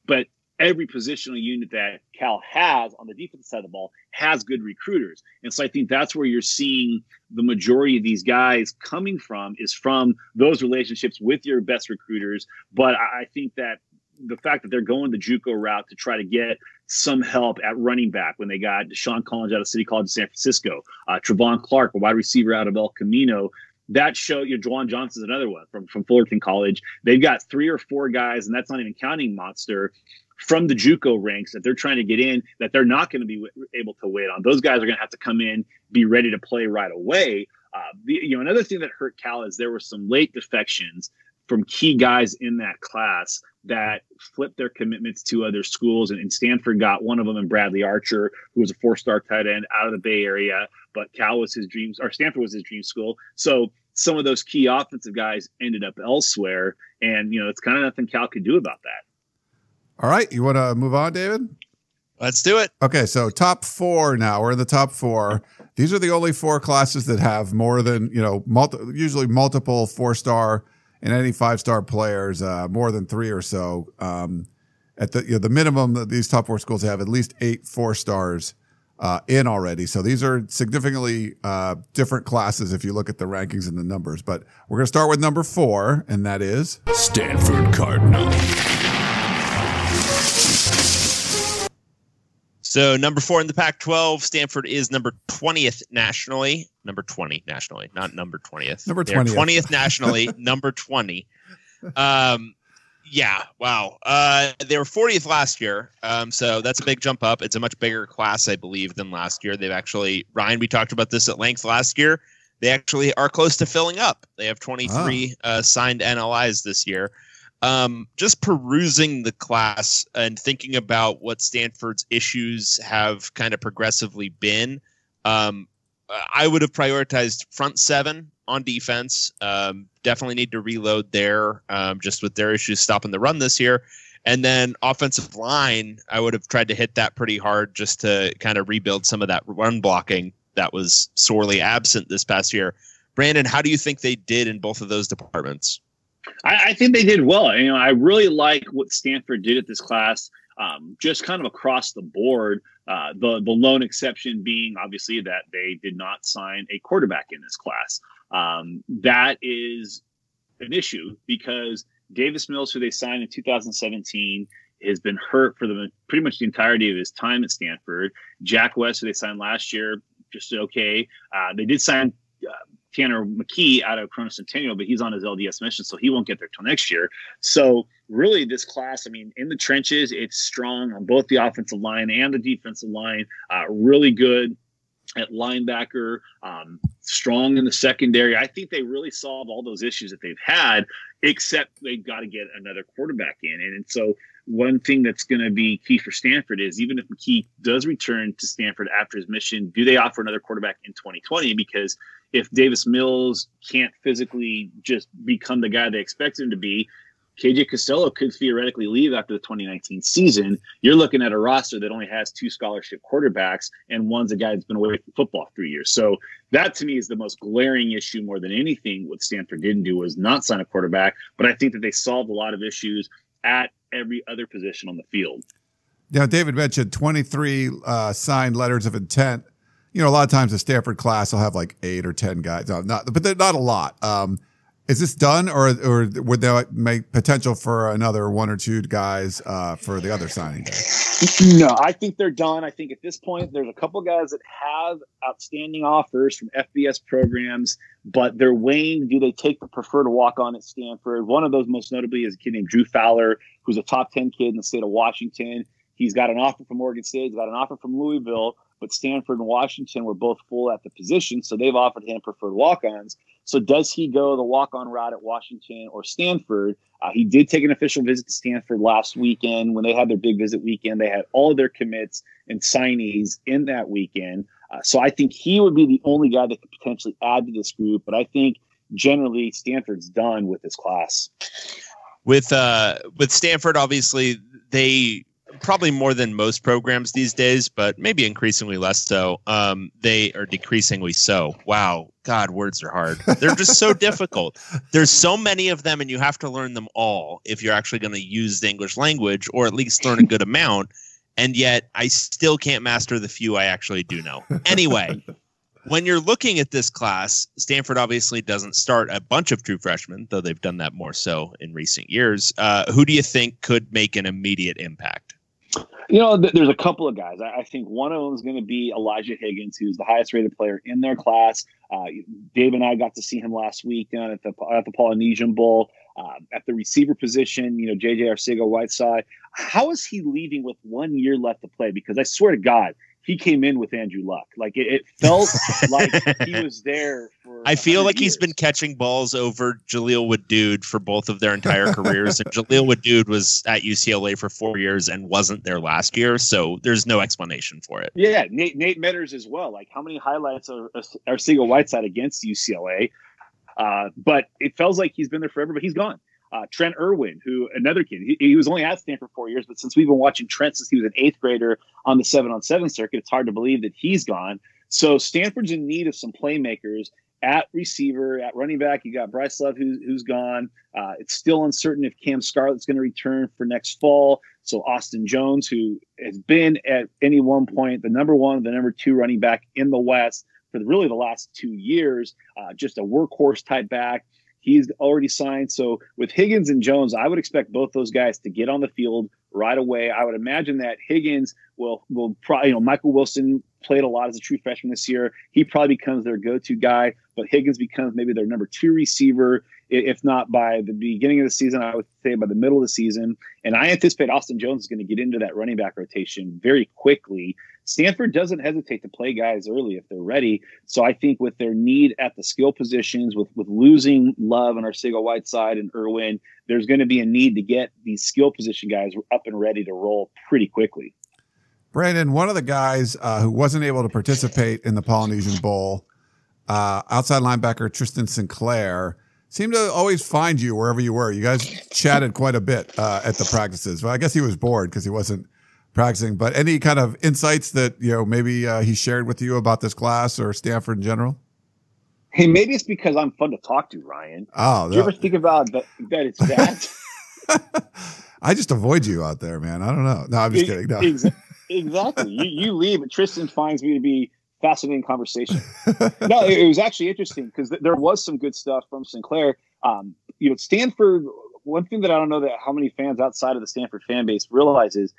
but every positional unit that Cal has on the defensive side of the ball has good recruiters. And so I think that's where you're seeing the majority of these guys coming from is from those relationships with your best recruiters. But I think that the fact that they're going the JUCO route to try to get some help at running back when they got Deshaun Collins out of City College of San Francisco, uh, Travon Clark, a wide receiver out of El Camino, that show you know, Juwan Johnson's another one from, from Fullerton College. They've got three or four guys, and that's not even counting Modster, from the JUCO ranks that they're trying to get in that they're not going to be w- able to wait on. Those guys are going to have to come in, be ready to play right away. Uh, the, you know, another thing that hurt Cal is there were some late defections from key guys in that class that flipped their commitments to other schools. And, and Stanford got one of them in Bradley Archer, who was a four-star tight end out of the Bay Area, but Cal was his dreams, or Stanford was his dream school. So some of those key offensive guys ended up elsewhere, and you know it's kind of nothing Cal could do about that.
All right. You want to move on, David?
Let's do it.
Okay. So, top four now. We're in the top four. These are the only four classes that have more than, you know, multi- usually multiple four star and any five star players, uh, more than three or so. Um, at the, you know, the minimum that these top four schools have at least eight four stars uh, in already. So these are significantly uh, different classes if you look at the rankings and the numbers. But we're going to start with number four, and that is
Stanford Cardinal.
So number four in the Pac-12, Stanford is number 20th nationally. Number 20 nationally, not number 20th.
Number
They're
20th.
20th nationally, number 20. Um, yeah, wow. Uh, they were 40th last year, um, so that's a big jump up. It's a much bigger class, I believe, than last year. They've actually, Ryan, we talked about this at length last year. They actually are close to filling up. They have 23 uh, signed NLIs this year um, just perusing the class and thinking about what Stanford's issues have kind of progressively been, um, I would have prioritized front seven on defense. Um, definitely need to reload there, um, just with their issues stopping the run this year. And then offensive line, I would have tried to hit that pretty hard just to kind of rebuild some of that run blocking that was sorely absent this past year. Brandon, how do you think they did in both of those departments?
I, I, think they did well. You know, I really like what Stanford did at this class, um, just kind of across the board. Uh, the the lone exception being obviously that they did not sign a quarterback in this class. Um, that is an issue because Davis Mills, who they signed in 2017, has been hurt for the pretty much the entirety of his time at Stanford. Jack West, who they signed last year, just okay. Uh, they did sign uh, Tanner McKee out of Corona Centennial, but he's on his LDS mission, so he won't get there till next year. So really, this class, I mean, in the trenches, it's strong on both the offensive line and the defensive line. Uh, really good at linebacker, um, strong in the secondary. I think they really solved all those issues that they've had, except they've got to get another quarterback in. And, and so one thing that's going to be key for Stanford is even if McKee does return to Stanford after his mission, do they offer another quarterback in 2020? Because if Davis Mills can't physically just become the guy they expect him to be, KJ Costello could theoretically leave after the 2019 season. You're looking at a roster that only has two scholarship quarterbacks, and one's a guy that's been away from football three years. So that to me is the most glaring issue more than anything. What Stanford didn't do was not sign a quarterback, but I think that they solved a lot of issues at every other position on the field.
Now, David mentioned 23 uh, signed letters of intent. You know, a lot of times the Stanford class will have like eight or 10 guys, no, not, but they're not a lot. Um, is this done, or or would there make potential for another one or two guys uh, for the other signing?
No, I think they're done. I think at this point, there's a couple guys that have outstanding offers from FBS programs, but they're weighing do they take the preferred walk on at Stanford? One of those, most notably, is a kid named Drew Fowler, who's a top 10 kid in the state of Washington. He's got an offer from Oregon State, he's got an offer from Louisville, but Stanford and Washington were both full at the position, so they've offered him preferred walk ons. So does he go the walk on route at Washington or Stanford? Uh, he did take an official visit to Stanford last weekend when they had their big visit weekend. They had all their commits and signees in that weekend. Uh, so I think he would be the only guy that could potentially add to this group. But I think generally Stanford's done with this class.
With uh, with Stanford, obviously they probably more than most programs these days, but maybe increasingly less so. Um, they are decreasingly so. Wow, God, words are hard. They're just so difficult. There's so many of them, and you have to learn them all if you're actually going to use the English language, or at least learn a good amount. And yet, I still can't master the few I actually do know. Anyway. When you're looking at this class, Stanford obviously doesn't start a bunch of true freshmen, though they've done that more so in recent years. Uh, who do you think could make an immediate impact?
You know, th- there's a couple of guys. I, I think one of them is going to be Elijah Higgins, who's the highest rated player in their class. Uh, Dave and I got to see him last week down at the at the Polynesian Bowl. Uh, at the receiver position, you know, JJ Arcega Whiteside. How is he leaving with one year left to play? Because I swear to God, he came in with Andrew Luck. Like it, it felt like he was there for.
I feel like
years.
he's been catching balls over Jaleel Wadood for both of their entire careers. and Jaleel Wadood was at UCLA for four years and wasn't there last year, so there's no explanation for it.
Yeah, Nate Nate Meadors as well. Like how many highlights are Arcega Whiteside against UCLA? Uh, but it feels like he's been there forever, but he's gone. Uh, Trent Irwin, who another kid, he, he, was only at Stanford four years, but since we've been watching Trent since he was an eighth grader on the seven on seven circuit, it's hard to believe that he's gone. So Stanford's in need of some playmakers at receiver, at running back. You got Bryce Love, who's, who's gone. Uh, it's still uncertain if Cam Scarlett's going to return for next fall. So Austin Jones, who has been at any one point the number one, the number two running back in the West for really the last two years, uh, just a workhorse type back. He's already signed. So with Higgins and Jones, I would expect both those guys to get on the field right away. I would imagine that Higgins will will probably you know Michael Wilson played a lot as a true freshman this year. He probably becomes their go-to guy, but Higgins becomes maybe their number two receiver, if not by the beginning of the season. I would say by the middle of the season. And I anticipate Austin Jones is going to get into that running back rotation very quickly. Stanford doesn't hesitate to play guys early if they're ready. So I think with their need at the skill positions, with with losing Love and Arcega Whiteside and Irwin, there's going to be a need to get these skill position guys up and ready to roll pretty quickly.
Brandon, one of the guys uh, who wasn't able to participate in the Polynesian Bowl, uh, outside linebacker Tristan Sinclair, seemed to always find you wherever you were. You guys chatted quite a bit uh, at the practices. Well, I guess he was bored because he wasn't practicing. But any kind of insights that you know maybe uh, he shared with you about this class or Stanford in general?
Hey, maybe it's because I'm fun to talk to, Ryan.
Oh,
Do you ever think about that? That it's that.
I just avoid you out there, man. I don't know. No, I'm just kidding. No.
exactly. You, you leave, but Tristan finds me to be fascinating conversation. no, it, it was actually interesting because th- there was some good stuff from Sinclair. Um, you know, Stanford. One thing that I don't know that how many fans outside of the Stanford fan base realize is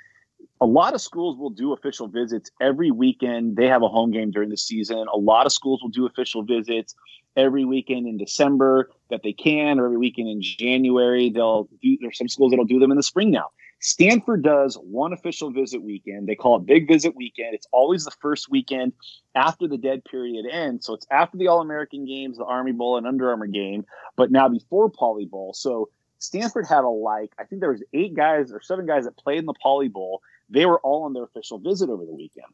a lot of schools will do official visits every weekend. They have a home game during the season. A lot of schools will do official visits every weekend in December that they can, or every weekend in January. They'll do. There's some schools that'll do them in the spring now. Stanford does one official visit weekend. They call it Big Visit Weekend. It's always the first weekend after the dead period ends. So it's after the All American games, the Army Bowl, and Under Armour game, but now before Poly Bowl. So Stanford had a like, I think there was eight guys or seven guys that played in the Poly Bowl. They were all on their official visit over the weekend.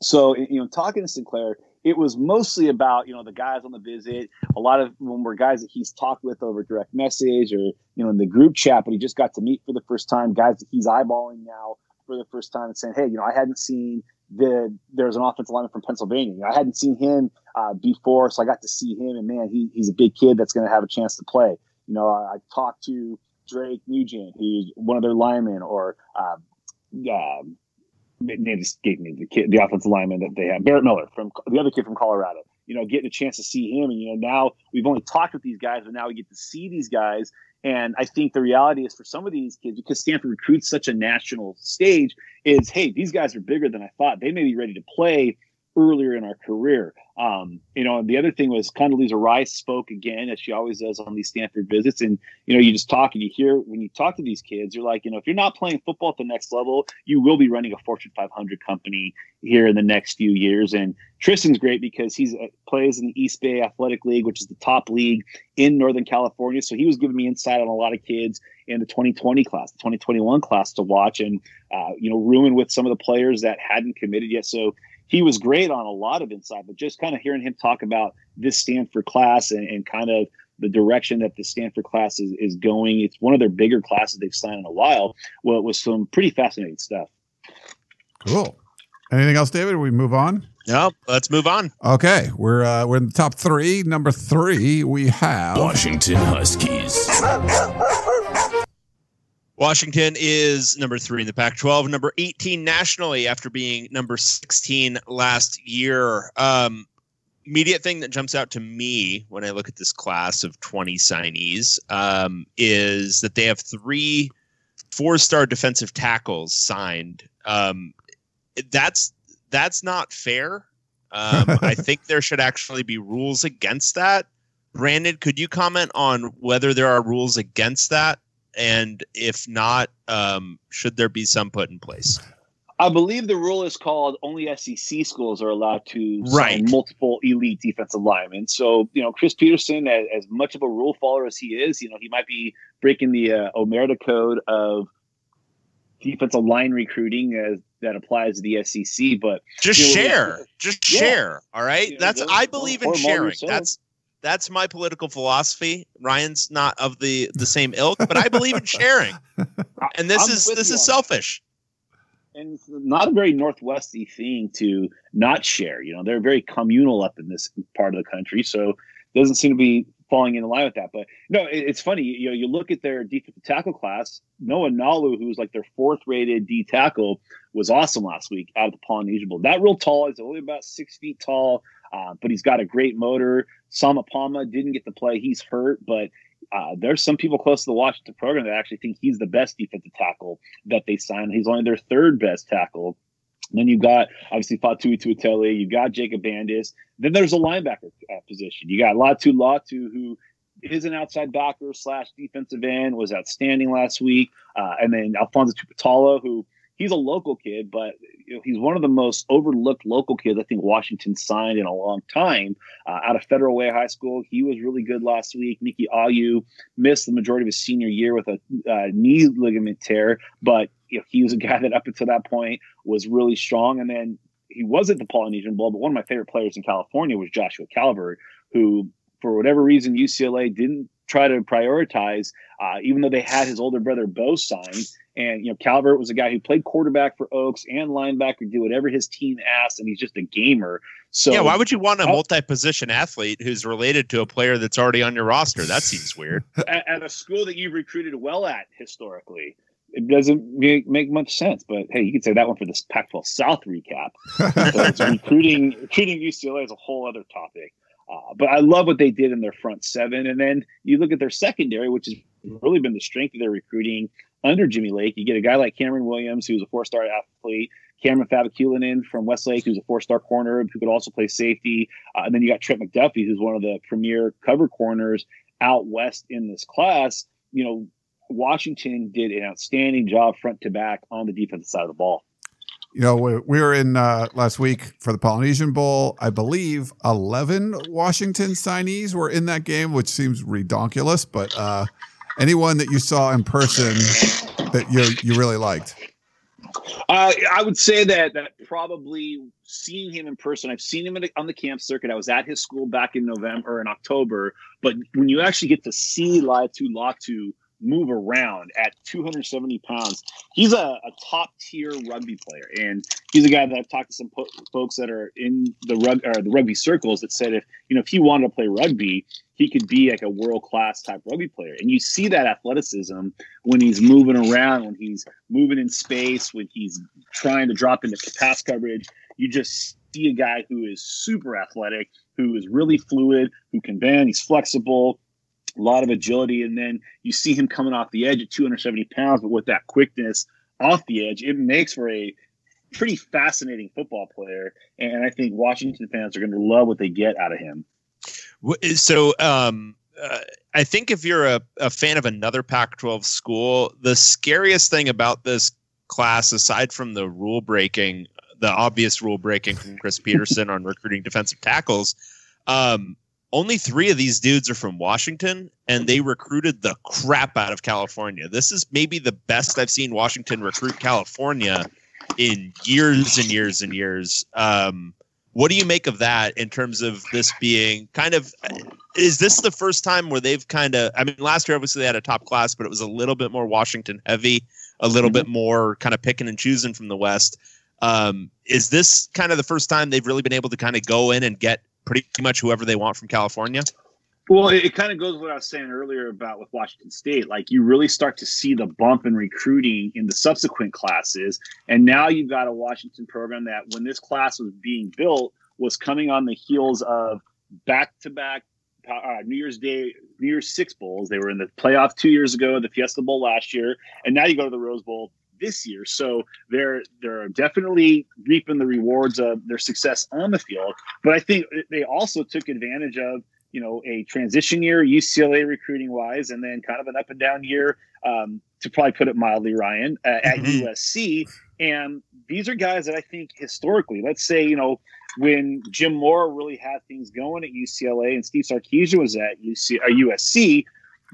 So, you know, talking to Sinclair, it was mostly about, you know, the guys on the visit. A lot of them were guys that he's talked with over direct message or, you know, in the group chat, but he just got to meet for the first time, guys that he's eyeballing now for the first time and saying, hey, you know, I hadn't seen the there's an offensive lineman from Pennsylvania. You know, I hadn't seen him uh, before, so I got to see him, and man, he, he's a big kid that's going to have a chance to play. You know, I, I talked to Drake Nugent, who's one of their linemen, or uh, um, name escaped me, the kid, the offensive lineman that they have, Barrett Miller from the other kid from Colorado. You know, getting a chance to see him, and you know, now we've only talked with these guys, but now we get to see these guys. And I think the reality is for some of these kids, because Stanford recruits such a national stage, is hey, these guys are bigger than I thought. They may be ready to play earlier in our career. Um, you know, and the other thing was Condoleezza Rice spoke again, as she always does on these Stanford visits. And, you know, you just talk and you hear when you talk to these kids, you're like, you know, if you're not playing football at the next level, you will be running a Fortune 500 company here in the next few years. And Tristan's great because he's uh, plays in the East Bay Athletic League, which is the top league in Northern California. So he was giving me insight on a lot of kids in the 2020 class, the 2021 class to watch and, uh, you know, ruin with some of the players that hadn't committed yet. So he was great on a lot of insight, but just kind of hearing him talk about this Stanford class and, and kind of the direction that the Stanford class is, is going. It's one of their bigger classes they've signed in a while. Well, it was some pretty fascinating stuff.
Cool. Anything else, David? We move on.
No, let's move on.
Okay, we're uh, we're in the top three. Number three, we have
Washington Huskies.
Washington is number three in the Pac 12, number 18 nationally after being number 16 last year. Um, immediate thing that jumps out to me when I look at this class of 20 signees um, is that they have three four star defensive tackles signed. Um, that's that's not fair. Um, I think there should actually be rules against that. Brandon, could you comment on whether there are rules against that? And if not, um, should there be some put in place?
I believe the rule is called only SEC schools are allowed to sign
Right.
multiple elite defensive linemen. So, you know, Chris Petersen, as, as much of a rule follower as he is, you know, he might be breaking the uh, Omerta code of defensive line recruiting as that applies to the SEC. But
Just
Yeah, well,
share. Just
Yeah.
share. All right.
Yeah,
That's
don't-
I believe in sharing. That's that's my political philosophy. Ryan's not of the the same ilk, but I believe in sharing. And this
I'm
is this is selfish.
and it's not a very northwesty thing to not share. You know, they're very communal up in this part of the country, so it doesn't seem to be falling in line with that. But no, it, it's funny. You know, you look at their defensive tackle class. Noah Nalu, who's like their fourth rated D tackle, was awesome last week out of the Polynesian Bowl. That real tall. He's only about six feet tall, uh, but he's got a great motor. Sama Paama didn't get to play. He's hurt, but uh, there's some people close to the Washington program that actually think he's the best defensive tackle that they signed. He's only their third best tackle. And then you've got obviously Fatu Tuatele, you've got Jacob Bandes. Then there's a linebacker uh, position. You got Latu Latu, who is an outside backer slash defensive end, was outstanding last week. Uh, and then Alphonzo Tuputala, who he's a local kid, but you know, he's one of the most overlooked local kids I think Washington signed in a long time. Uh, out of Federal Way High School, he was really good last week. Nikki Ayu missed the majority of his senior year with a uh, knee ligament tear, but you know, he was a guy that up until that point was really strong. And then he was at the Polynesian Bowl, but one of my favorite players in California was Joshua Calvert, who, for whatever reason, UCLA didn't try to prioritize, uh, even though they had his older brother Bo signed. And you know, Calvert was a guy who played quarterback for Oaks and linebacker, do whatever his team asked, and he's just a gamer. So
yeah, why would you want a multi-position athlete who's related to a player that's already on your roster? That seems weird.
at, at a school that you've recruited well at historically. It doesn't make, make much sense, but hey, you could say that one for this Pac-12 South recap. But it's recruiting recruiting UCLA is a whole other topic. Uh, but I love what they did in their front seven. And then you look at their secondary, which has really been the strength of their recruiting under Jimmy Lake. You get a guy like Cameron Williams, who's a four star athlete, Kamren Fabiculanan from Westlake, who's a four star corner who could also play safety. Uh, and then you got Trent McDuffie, who's one of the premier cover corners out west in this class. You know, Washington did an outstanding job front to back on the defensive side of the ball.
You know, we, we were in uh, last week for the Polynesian Bowl. I believe 11 Washington signees were in that game, which seems redonkulous, but uh, anyone that you saw in person that you you really liked?
Uh, I would say that that probably seeing him in person. I've seen him on the camp circuit. I was at his school back in November or in October. But when you actually get to see Laiatu Latu move around at 270 pounds. He's a, a top tier rugby player, and he's a guy that I've talked to some po- folks that are in the rug or the rugby circles that said if you know if he wanted to play rugby, he could be like a world class type rugby player. And you see that athleticism when he's moving around, when he's moving in space, when he's trying to drop into pass coverage. You just see a guy who is super athletic, who is really fluid, who can bend, he's flexible, a lot of agility, and then you see him coming off the edge at 270 pounds, but with that quickness off the edge, it makes for a pretty fascinating football player. And I think Washington fans are going to love what they get out of him.
So, um, uh, I think if you're a, a fan of another Pac 12 school, the scariest thing about this class, aside from the rule breaking, the obvious rule breaking from Chris Petersen on recruiting defensive tackles, um, only three of these dudes are from Washington, and they recruited the crap out of California. This is maybe the best I've seen Washington recruit California in years and years and years. Um, what do you make of that in terms of this being kind of? Is this the first time where they've kind of? I mean, last year obviously they had a top class, but it was a little bit more Washington heavy, a little mm-hmm. bit more kind of picking and choosing from the West. Um, is this kind of the first time they've really been able to kind of go in and get pretty much whoever they want from California?
Well, it, it kind of goes with what I was saying earlier about with Washington State. Like you really start to see the bump in recruiting in the subsequent classes, and now you've got a Washington program that, when this class was being built, was coming on the heels of back-to-back uh, New Year's Day, New Year's Six bowls. They were in the playoff two years ago, the Fiesta Bowl last year, and now you go to the Rose Bowl this year. So they're they're definitely reaping the rewards of their success on the field. But I think they also took advantage of you know a transition year UCLA recruiting wise, and then kind of an up and down year um, to probably put it mildly, Ryan uh, at mm-hmm. USC. And these are guys that I think historically, let's say you know when Jim Mora really had things going at UCLA and Steve Sarkisian was at UC, uh, USC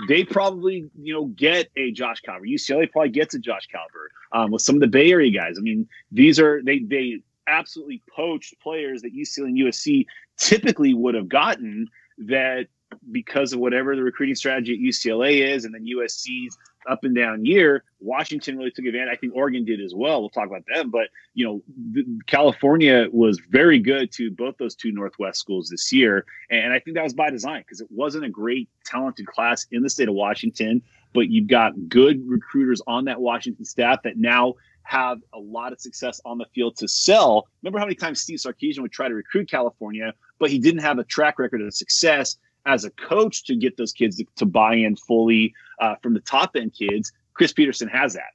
they probably you know get a Josh Calvert. UCLA probably gets a Josh Calvert um, with some of the Bay Area guys. I mean, these are they they absolutely poached players that UCLA and USC typically would have gotten that because of whatever the recruiting strategy at UCLA is, and then USC's up and down year. Washington really took advantage. I think Oregon did as well. We'll talk about them, but you know, California was very good to both those two Northwest schools this year, and I think that was by design because it wasn't a great talented class in the state of Washington, but you've got good recruiters on that Washington staff that now have a lot of success on the field to sell. Remember how many times Steve Sarkisian would try to recruit California, but he didn't have a track record of success as a coach to get those kids to, to buy in fully uh, from the top end kids. Chris Petersen has that.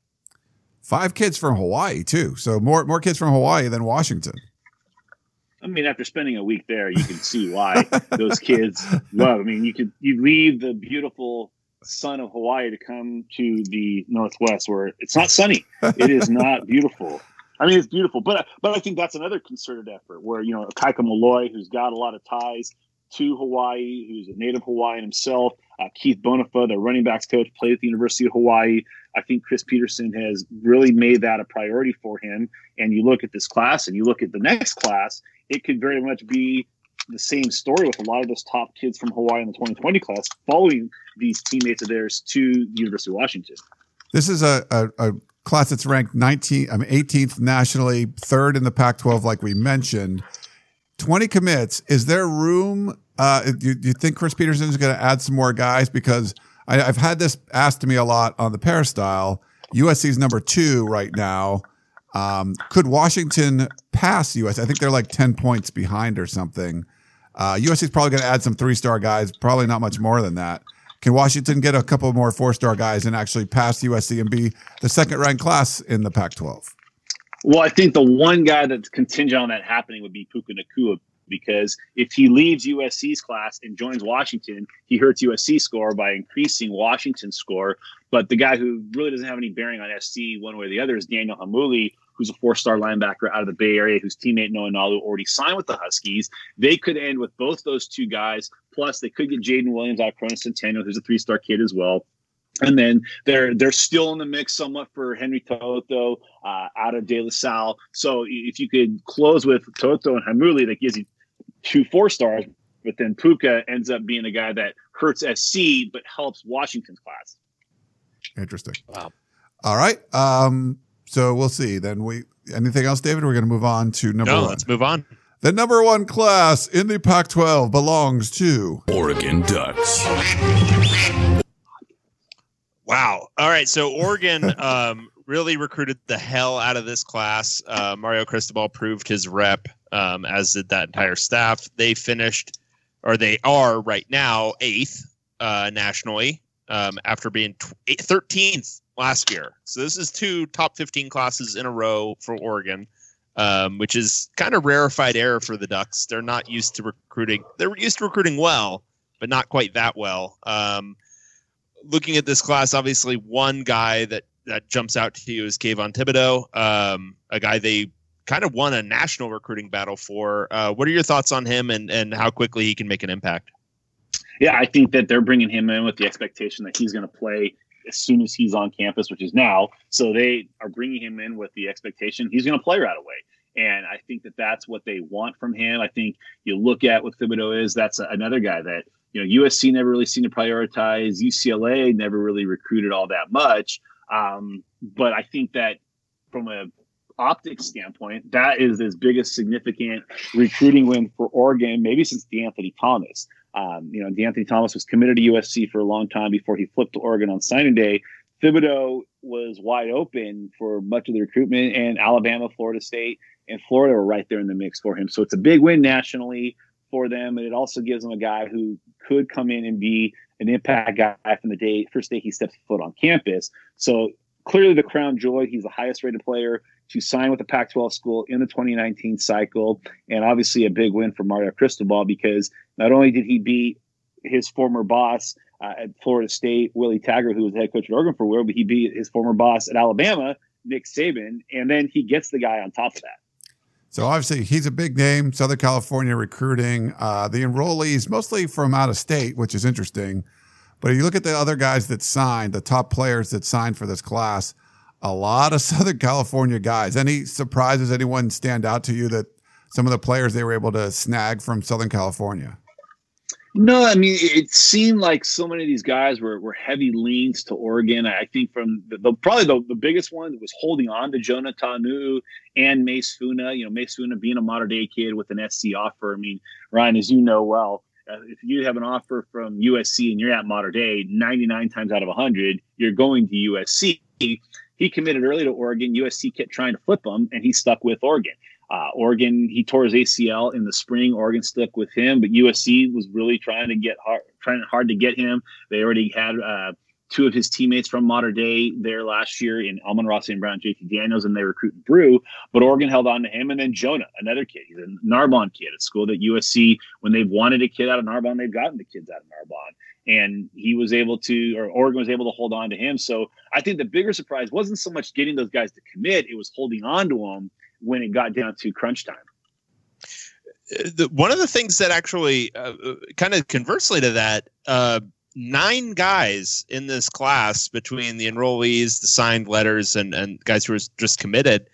Five kids from Hawaii too, so more more kids from Hawaii than Washington.
I mean, after spending a week there, you can see why those kids love. I mean, you could you leave the beautiful sun of Hawaii to come to the Northwest, where it's not sunny. It is not beautiful. I mean, it's beautiful, but but I think that's another concerted effort where you know Kaika Malloy, who's got a lot of ties, to Hawaii, who's a native Hawaiian himself. Uh, Keith Bhonapha, the running backs coach, played at the University of Hawaii. I think Chris Petersen has really made that a priority for him. And you look at this class and you look at the next class, it could very much be the same story with a lot of those top kids from Hawaii in the 2020 class following these teammates of theirs to the University of Washington.
This is a, a, a class that's ranked 19, I mean, 18th nationally, third in the Pac 12, like we mentioned. 20 commits. Is there room uh, do, do you think Chris Petersen is going to add some more guys? Because I, have had this asked to me a lot on the peristyle. USC's number two right now. Um, could Washington pass US? I think they're like 10 points behind or something. Uh, USC is probably going to add some three star guys, probably not much more than that. Can Washington get a couple more four star guys and actually pass USC and be the second ranked class in the Pac 12?
Well, I think the one guy that's contingent on that happening would be Puka Nacua because if he leaves USC's class and joins Washington, he hurts USC score by increasing Washington's score. But the guy who really doesn't have any bearing on SC one way or the other is Daniel Heimuli, who's a four-star linebacker out of the Bay Area, whose teammate Noah Nalu already signed with the Huskies. They could end with both those two guys. Plus, they could get Jaden Williams out of Corona Centennial, who's a three-star kid as well. And then they're they're still in the mix somewhat for Henry To'oTo'o uh, out of De La Salle. So if you could close with To'oTo'o and Heimuli, that gives you two four stars. But then Puka ends up being a guy that hurts SC but helps Washington's class.
Interesting.
Wow.
All right. Um, so we'll see. Then we anything else, David? We're going to move on to number
No,
one.
let's move on.
The number one class in the Pac 12 belongs to.
Oregon Ducks.
Wow. All right. So Oregon um, really recruited the hell out of this class. Uh, Mario Cristobal proved his rep, um, as did that entire staff. They finished, or they are right now, eighth uh, nationally um, after being tw- eight- 13th last year. So this is two top 15 classes in a row for Oregon. Um, which is kind of rarefied air for the Ducks. They're not used to recruiting. They're used to recruiting well, but not quite that well. Um, looking at this class, obviously one guy that that jumps out to you is Kayvon Thibodeaux, um, a guy they kind of won a national recruiting battle for. Uh, what are your thoughts on him and and how quickly he can make an impact?
Yeah, I think that they're bringing him in with the expectation that he's going to play as soon as he's on campus, which is now. So they are bringing him in with the expectation he's going to play right away. And I think that that's what they want from him. I think you look at what Thibodeaux is, that's another guy that, you know, USC never really seemed to prioritize. UCLA never really recruited all that much. Um, but I think that from a optics standpoint, that is his biggest significant recruiting win for Oregon, maybe since DeAnthony Thomas. Um, you know, DeAnthony Thomas was committed to USC for a long time before he flipped to Oregon on signing day. Thibodeaux was wide open for much of the recruitment, and Alabama, Florida State, and Florida were right there in the mix for him. So it's a big win nationally for them, and it also gives them a guy who could come in and be an impact guy from the day first day he steps foot on campus. So clearly the crown joy. He's the highest rated player to sign with the Pac-12 school in the 2019 cycle, and obviously a big win for Mario Cristobal because not only did he beat his former boss uh, at Florida State, Willie Taggart, who was the head coach at Oregon for a while, but he beat his former boss at Alabama, Nick Saban, and then he gets the guy on top of that.
So obviously he's a big name, Southern California recruiting. Uh, the enrollees mostly from out of state, which is interesting. But if you look at the other guys that signed, the top players that signed for this class, a lot of Southern California guys. Any surprises? Anyone stand out to you that some of the players they were able to snag from Southern California?
No, I mean it seemed like so many of these guys were, were heavy leans to Oregon. I think from the, the probably the, the biggest one was holding on to Jonah Tanu and Mase Funa. You know, Mase Funa being a Mater Dei kid with an SC offer. I mean, Ryan, as you know well, if you have an offer from USC and you're at Mater Dei, 99 times out of 100, you're going to USC. He committed early to Oregon. USC kept trying to flip him, and he stuck with Oregon. Uh, Oregon, he tore his ACL in the spring. Oregon stuck with him, but USC was really trying to get hard, trying hard to get him. They already had uh, two of his teammates from Mater Dei there last year in Amon-Ra St. Brown, JT Daniels, and they recruited Bru. But Oregon held on to him, and then Jonah, another kid. He's a Narbonne kid at school that USC, when they've wanted a kid out of Narbonne, they've gotten the kids out of Narbonne. And he was able to, or Oregon was able to hold on to him. So I think the bigger surprise wasn't so much getting those guys to commit; it was holding on to them when it got down to crunch time.
the, one of the things that actually uh, kind of conversely to that, uh, nine guys in this class between the enrollees, the signed letters, and, and guys who are just committed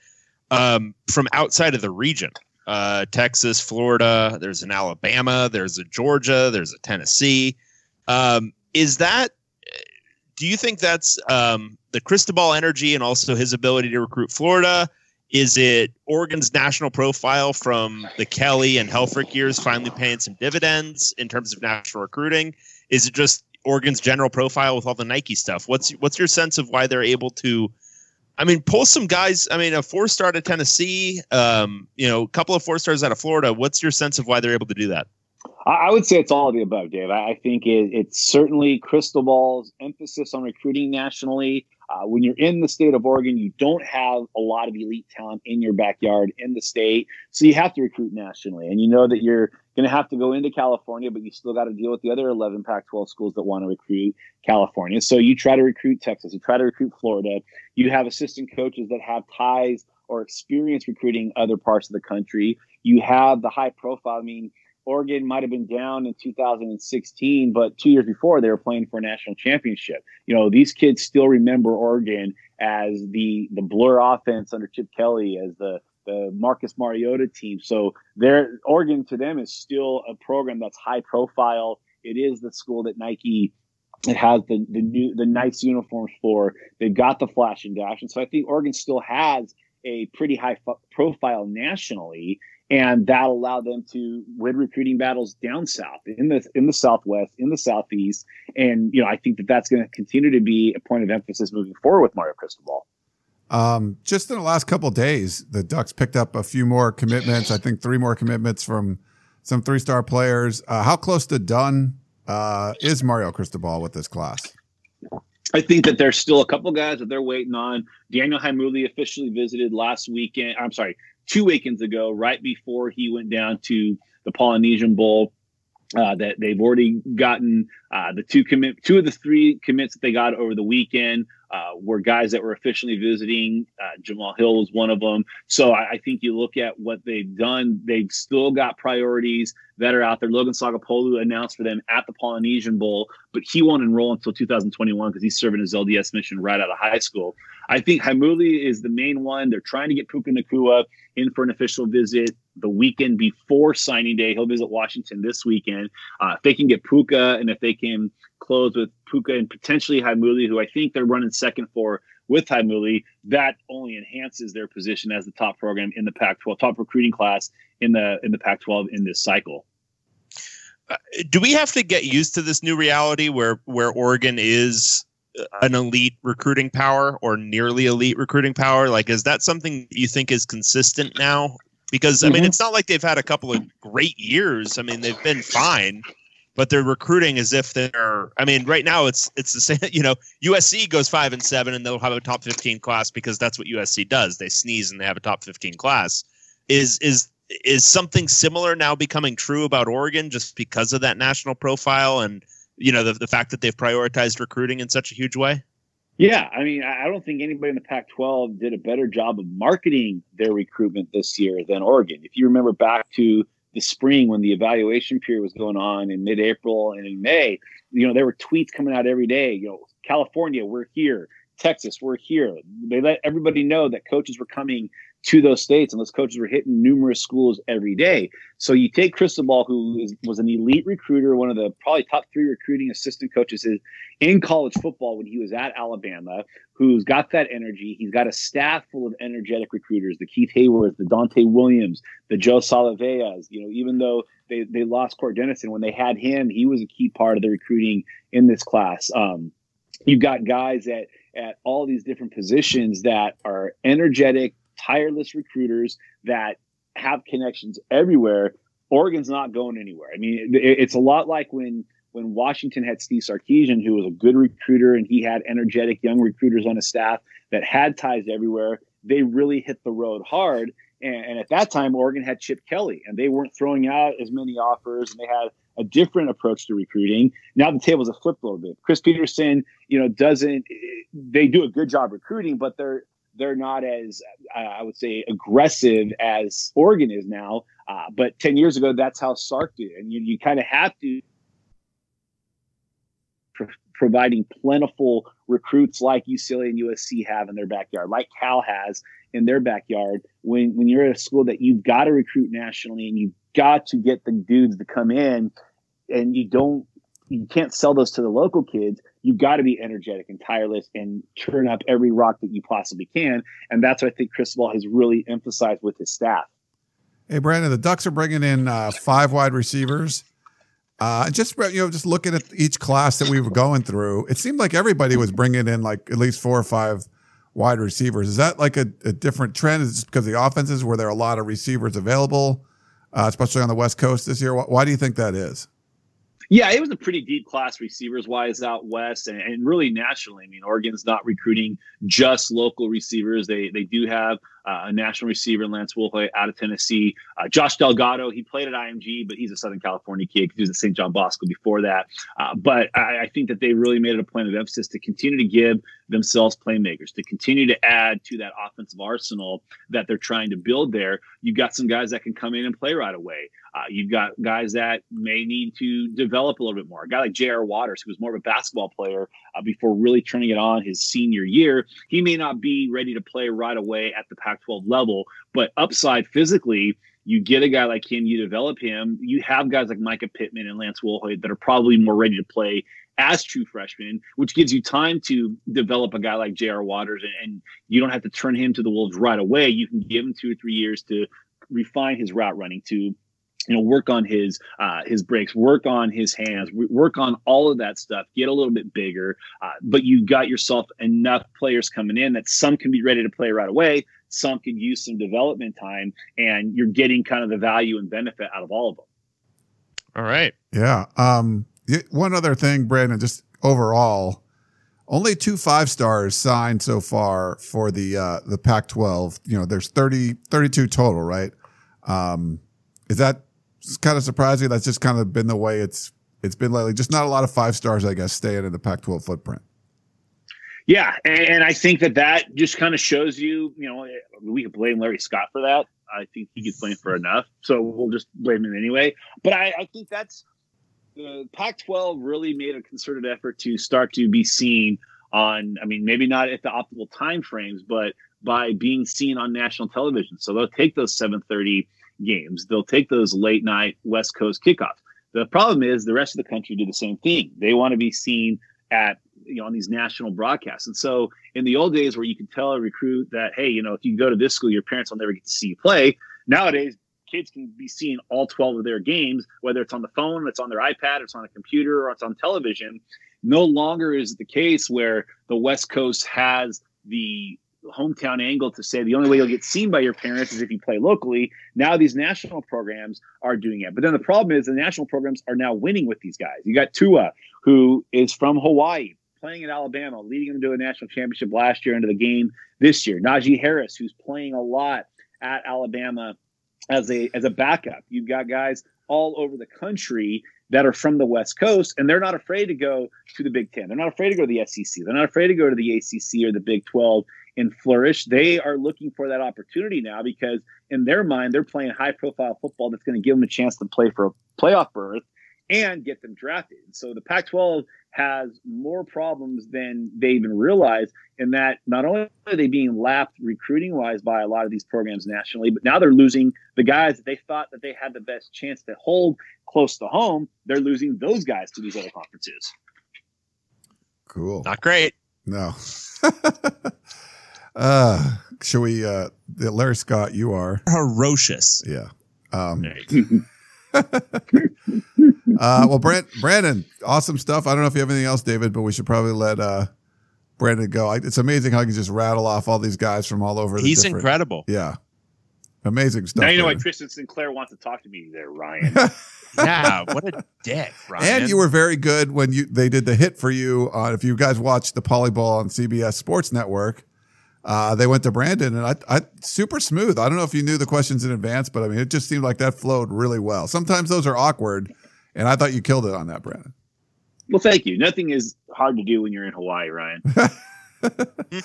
um, from outside of the region. Uh, Texas, Florida, there's an Alabama, there's a Georgia, there's a Tennessee. Um, is that, do you think that's um, the Cristobal energy and also his ability to recruit Florida? Is it Oregon's national profile from the Kelly and Helfrich years finally paying some dividends in terms of national recruiting? Is it just Oregon's general profile with all the Nike stuff? What's what's your sense of why they're able to? I mean, pull some guys. I mean, a four star to Tennessee, um, you know, a couple of four stars out of Florida. What's your sense of why they're able to do that?
I, would say it's all of the above, Dave. I, think it, it's certainly Cristobal's emphasis on recruiting nationally. Uh, when you're in the state of Oregon, you don't have a lot of elite talent in your backyard in the state, so you have to recruit nationally. And you know that you're going to have to go into California, but you still got to deal with the other 11 Pac-12 schools that want to recruit California. So you try to recruit Texas, you try to recruit Florida. You have assistant coaches that have ties or experience recruiting other parts of the country. You have the high profile. I mean, Oregon might have been down in 2016, but two years before they were playing for a national championship. You know, these kids still remember Oregon as the the blur offense under Chip Kelly, as the the Marcus Mariota team. So their Oregon to them is still a program that's high profile. It is the school that Nike it has the the new the nice uniforms for. They've got the flash and dash, and so I think Oregon still has a pretty high f- profile nationally and that allowed them to win recruiting battles down south in the in the southwest in the southeast and you know i think that that's going to continue to be a point of emphasis moving forward with mario cristobal
um, just in the last couple days the ducks picked up a few more commitments i think three more commitments from some three star players uh, how close to done uh, is mario cristobal with this class
I think that there's still a couple guys that they're waiting on. Daniel Heimuli officially visited last weekend. I'm sorry, two weekends ago, right before he went down to the Polynesian Bowl. Uh, that they've already gotten uh, the two commit, two of the three commits that they got over the weekend uh, were guys that were officially visiting. Uh, Jamal Hill was one of them. So I, I, think you look at what they've done; they've still got priorities that are out there. Logan Sagapolu announced for them at the Polynesian Bowl, but he won't enroll until 2021 because he's serving his LDS mission right out of high school. I think Heimuli is the main one. They're trying to get Puka Nacua in for an official visit the weekend before signing day. He'll visit Washington this weekend. Uh, if they can get Puka and if they can close with Puka and potentially Heimuli, who I think they're running second for with Heimuli, that only enhances their position as the top program in the Pac-12, top recruiting class in the in the Pac-12 in this cycle.
Uh, do we have to get used to this new reality where where Oregon is an elite recruiting power or nearly elite recruiting power? Like, is that something you think is consistent now? Because I mean, mm-hmm. it's not like they've had a couple of great years. I mean, they've been fine, but they're recruiting as if they're. I mean, right now it's it's the same. You know, USC goes five and seven, and they'll have a top fifteen class because that's what USC does. They sneeze and they have a top fifteen class. Is is is something similar now becoming true about Oregon just because of that national profile and you know the, the fact that they've prioritized recruiting in such a huge way
yeah i mean i don't think anybody in the pac 12 did a better job of marketing their recruitment this year than oregon. If you remember back to the spring when the evaluation period was going on in mid-april and in may you know there were tweets coming out every day you know california we're here. Texas we're here. They let everybody know that coaches were coming to those states, and those coaches were hitting numerous schools every day. So you take Cristobal, who is, was an elite recruiter, one of the probably top three recruiting assistant coaches in college football when he was at Alabama, who's got that energy. He's got a staff full of energetic recruiters, the Keith Heywards, the Dante Williams, the Joe Salaveas. You know, even though they, they lost Cort Dennison, when they had him, he was a key part of the recruiting in this class. Um, you've got guys at at all these different positions that are energetic, tireless recruiters that have connections everywhere. Oregon's not going anywhere. I mean, it's a lot like when when Washington had Steve Sarkisian, who was a good recruiter, and he had energetic young recruiters on his staff that had ties everywhere. They really hit the road hard. And, and, at that time, Oregon had Chip Kelly, and they weren't throwing out as many offers, and they had a different approach to recruiting. Now the tables have flipped a little bit. Chris Petersen, you know, doesn't. They do a good job recruiting, but they're they're not as uh, I would say aggressive as Oregon is now. Uh, but ten years ago, that's how Sark did, and you, you kind of have to pro- providing plentiful recruits like UCLA and USC have in their backyard, like Cal has in their backyard. When when you're at a school that you've got to recruit nationally and you've got to get the dudes to come in, and you don't you can't sell those to the local kids you've got to be energetic and tireless and turn up every rock that you possibly can. And that's what I think Cristobal has really emphasized with his staff.
Hey, Brandon, the Ducks are bringing in uh, five wide receivers. Uh, just you know, just looking at each class that we were going through, it seemed like everybody was bringing in like at least four or five wide receivers. Is that like a, a different trend? Is it because the offenses were there are a lot of receivers available? uh, especially on the West Coast this year. Why, why do you think that is?
Yeah, it was a pretty deep class receivers wise out west, and, and really nationally. I mean, Oregon's not recruiting just local receivers. They they do have uh, a national receiver, Lance Wolfe, out of Tennessee. Uh, Josh Delgado, he played at IMG, but he's a Southern California kid he was at St. John Bosco before that. Uh, but I, I think that they really made it a point of emphasis to continue to give themselves playmakers, to continue to add to that offensive arsenal that they're trying to build there. You've got some guys that can come in and play right away. Uh, you've got guys that may need to develop a little bit more. A guy like J.R. Waters, who was more of a basketball player uh, before really turning it on his senior year, he may not be ready to play right away at the Pac 12 level, but upside physically, you get a guy like him, you develop him. You have guys like Mycah Pittman and Lance Woolhoy that are probably more ready to play as true freshmen, which gives you time to develop a guy like J.R. Waters, and, and you don't have to turn him to the Wolves right away. You can give him two or three years to refine his route running, to you know work on his uh, his breaks work on his hands work on all of that stuff get a little bit bigger uh, but you got yourself enough players coming in that some can be ready to play right away some can use some development time and you're getting kind of the value and benefit out of all of them
All right.
Yeah. Um, one other thing, Brandon, just overall, only two five stars signed so far for the uh, the Pac-12. You know, there's 30, 32 total, right? Um, is that kind of surprising? That's just kind of been the way it's it's been lately. Just not a lot of five stars, I guess, staying in the Pac-12 footprint.
Yeah, and, and I think that that just kind of shows you, you know, we could blame Larry Scott for that. I think he gets blamed for enough, so we'll just blame him anyway. But I, I think that's the Pac-12 really made a concerted effort to start to be seen on. I mean, maybe not at the optimal time frames, but by being seen on national television. So they'll take those 7:30 games. They'll take those late night West Coast kickoffs. The problem is the rest of the country do the same thing. They want to be seen at you know on these national broadcasts. And so in the old days where you could tell a recruit that hey, you know, if you go to this school, your parents will never get to see you play. Nowadays, kids can be seeing all 12 of their games, whether it's on the phone, it's on their iPad, it's on a computer, or it's on television. No longer is the case where the West Coast has the hometown angle to say the only way you'll get seen by your parents is if you play locally. Now these national programs are doing it. But then the problem is the national programs are now winning with these guys. You got Tua, who is from Hawaii, playing at Alabama, leading them to a national championship last year into the game this year. Najee Harris, who's playing a lot at Alabama as a as a backup. You've got guys all over the country that are from the West Coast, and they're not afraid to go to the Big Ten. They're not afraid to go to the SEC. They're not afraid to go to the ACC or the Big Twelve and flourish. They are looking for that opportunity now because in their mind, they're playing high profile football that's going to give them a chance to play for a playoff berth and get them drafted. So the Pac 12 has more problems than they even realize in that not only are they being lapped recruiting wise by a lot of these programs nationally, but now they're losing the guys that they thought that they had the best chance to hold close to home. They're losing those guys to these other conferences.
Cool.
Not great.
No. uh, should we, uh, Larry Scott, you are.
Ferocious.
Yeah. Um,
Right.
uh, well, Brand, Brandon, awesome stuff. I don't know if you have anything else, David, but we should probably let uh, Brandon go. I, it's amazing how he can just rattle off all these guys from all over. The
He's
different-
incredible.
Yeah, amazing stuff.
now you know why Tristan Sinclair wants to talk to me there, Ryan.
Yeah, what a dick, Ryan.
and you were very good when you they did the hit for you. Uh, if you guys watched the Poly Bowl on CBS Sports Network, uh, they went to Brandon, and I, I super smooth. I don't know if you knew the questions in advance, but I mean, it just seemed like that flowed really well. Sometimes those are awkward, and I thought you killed it on that, Brandon.
well, thank you. Nothing is hard to do when you're in Hawaii, Ryan.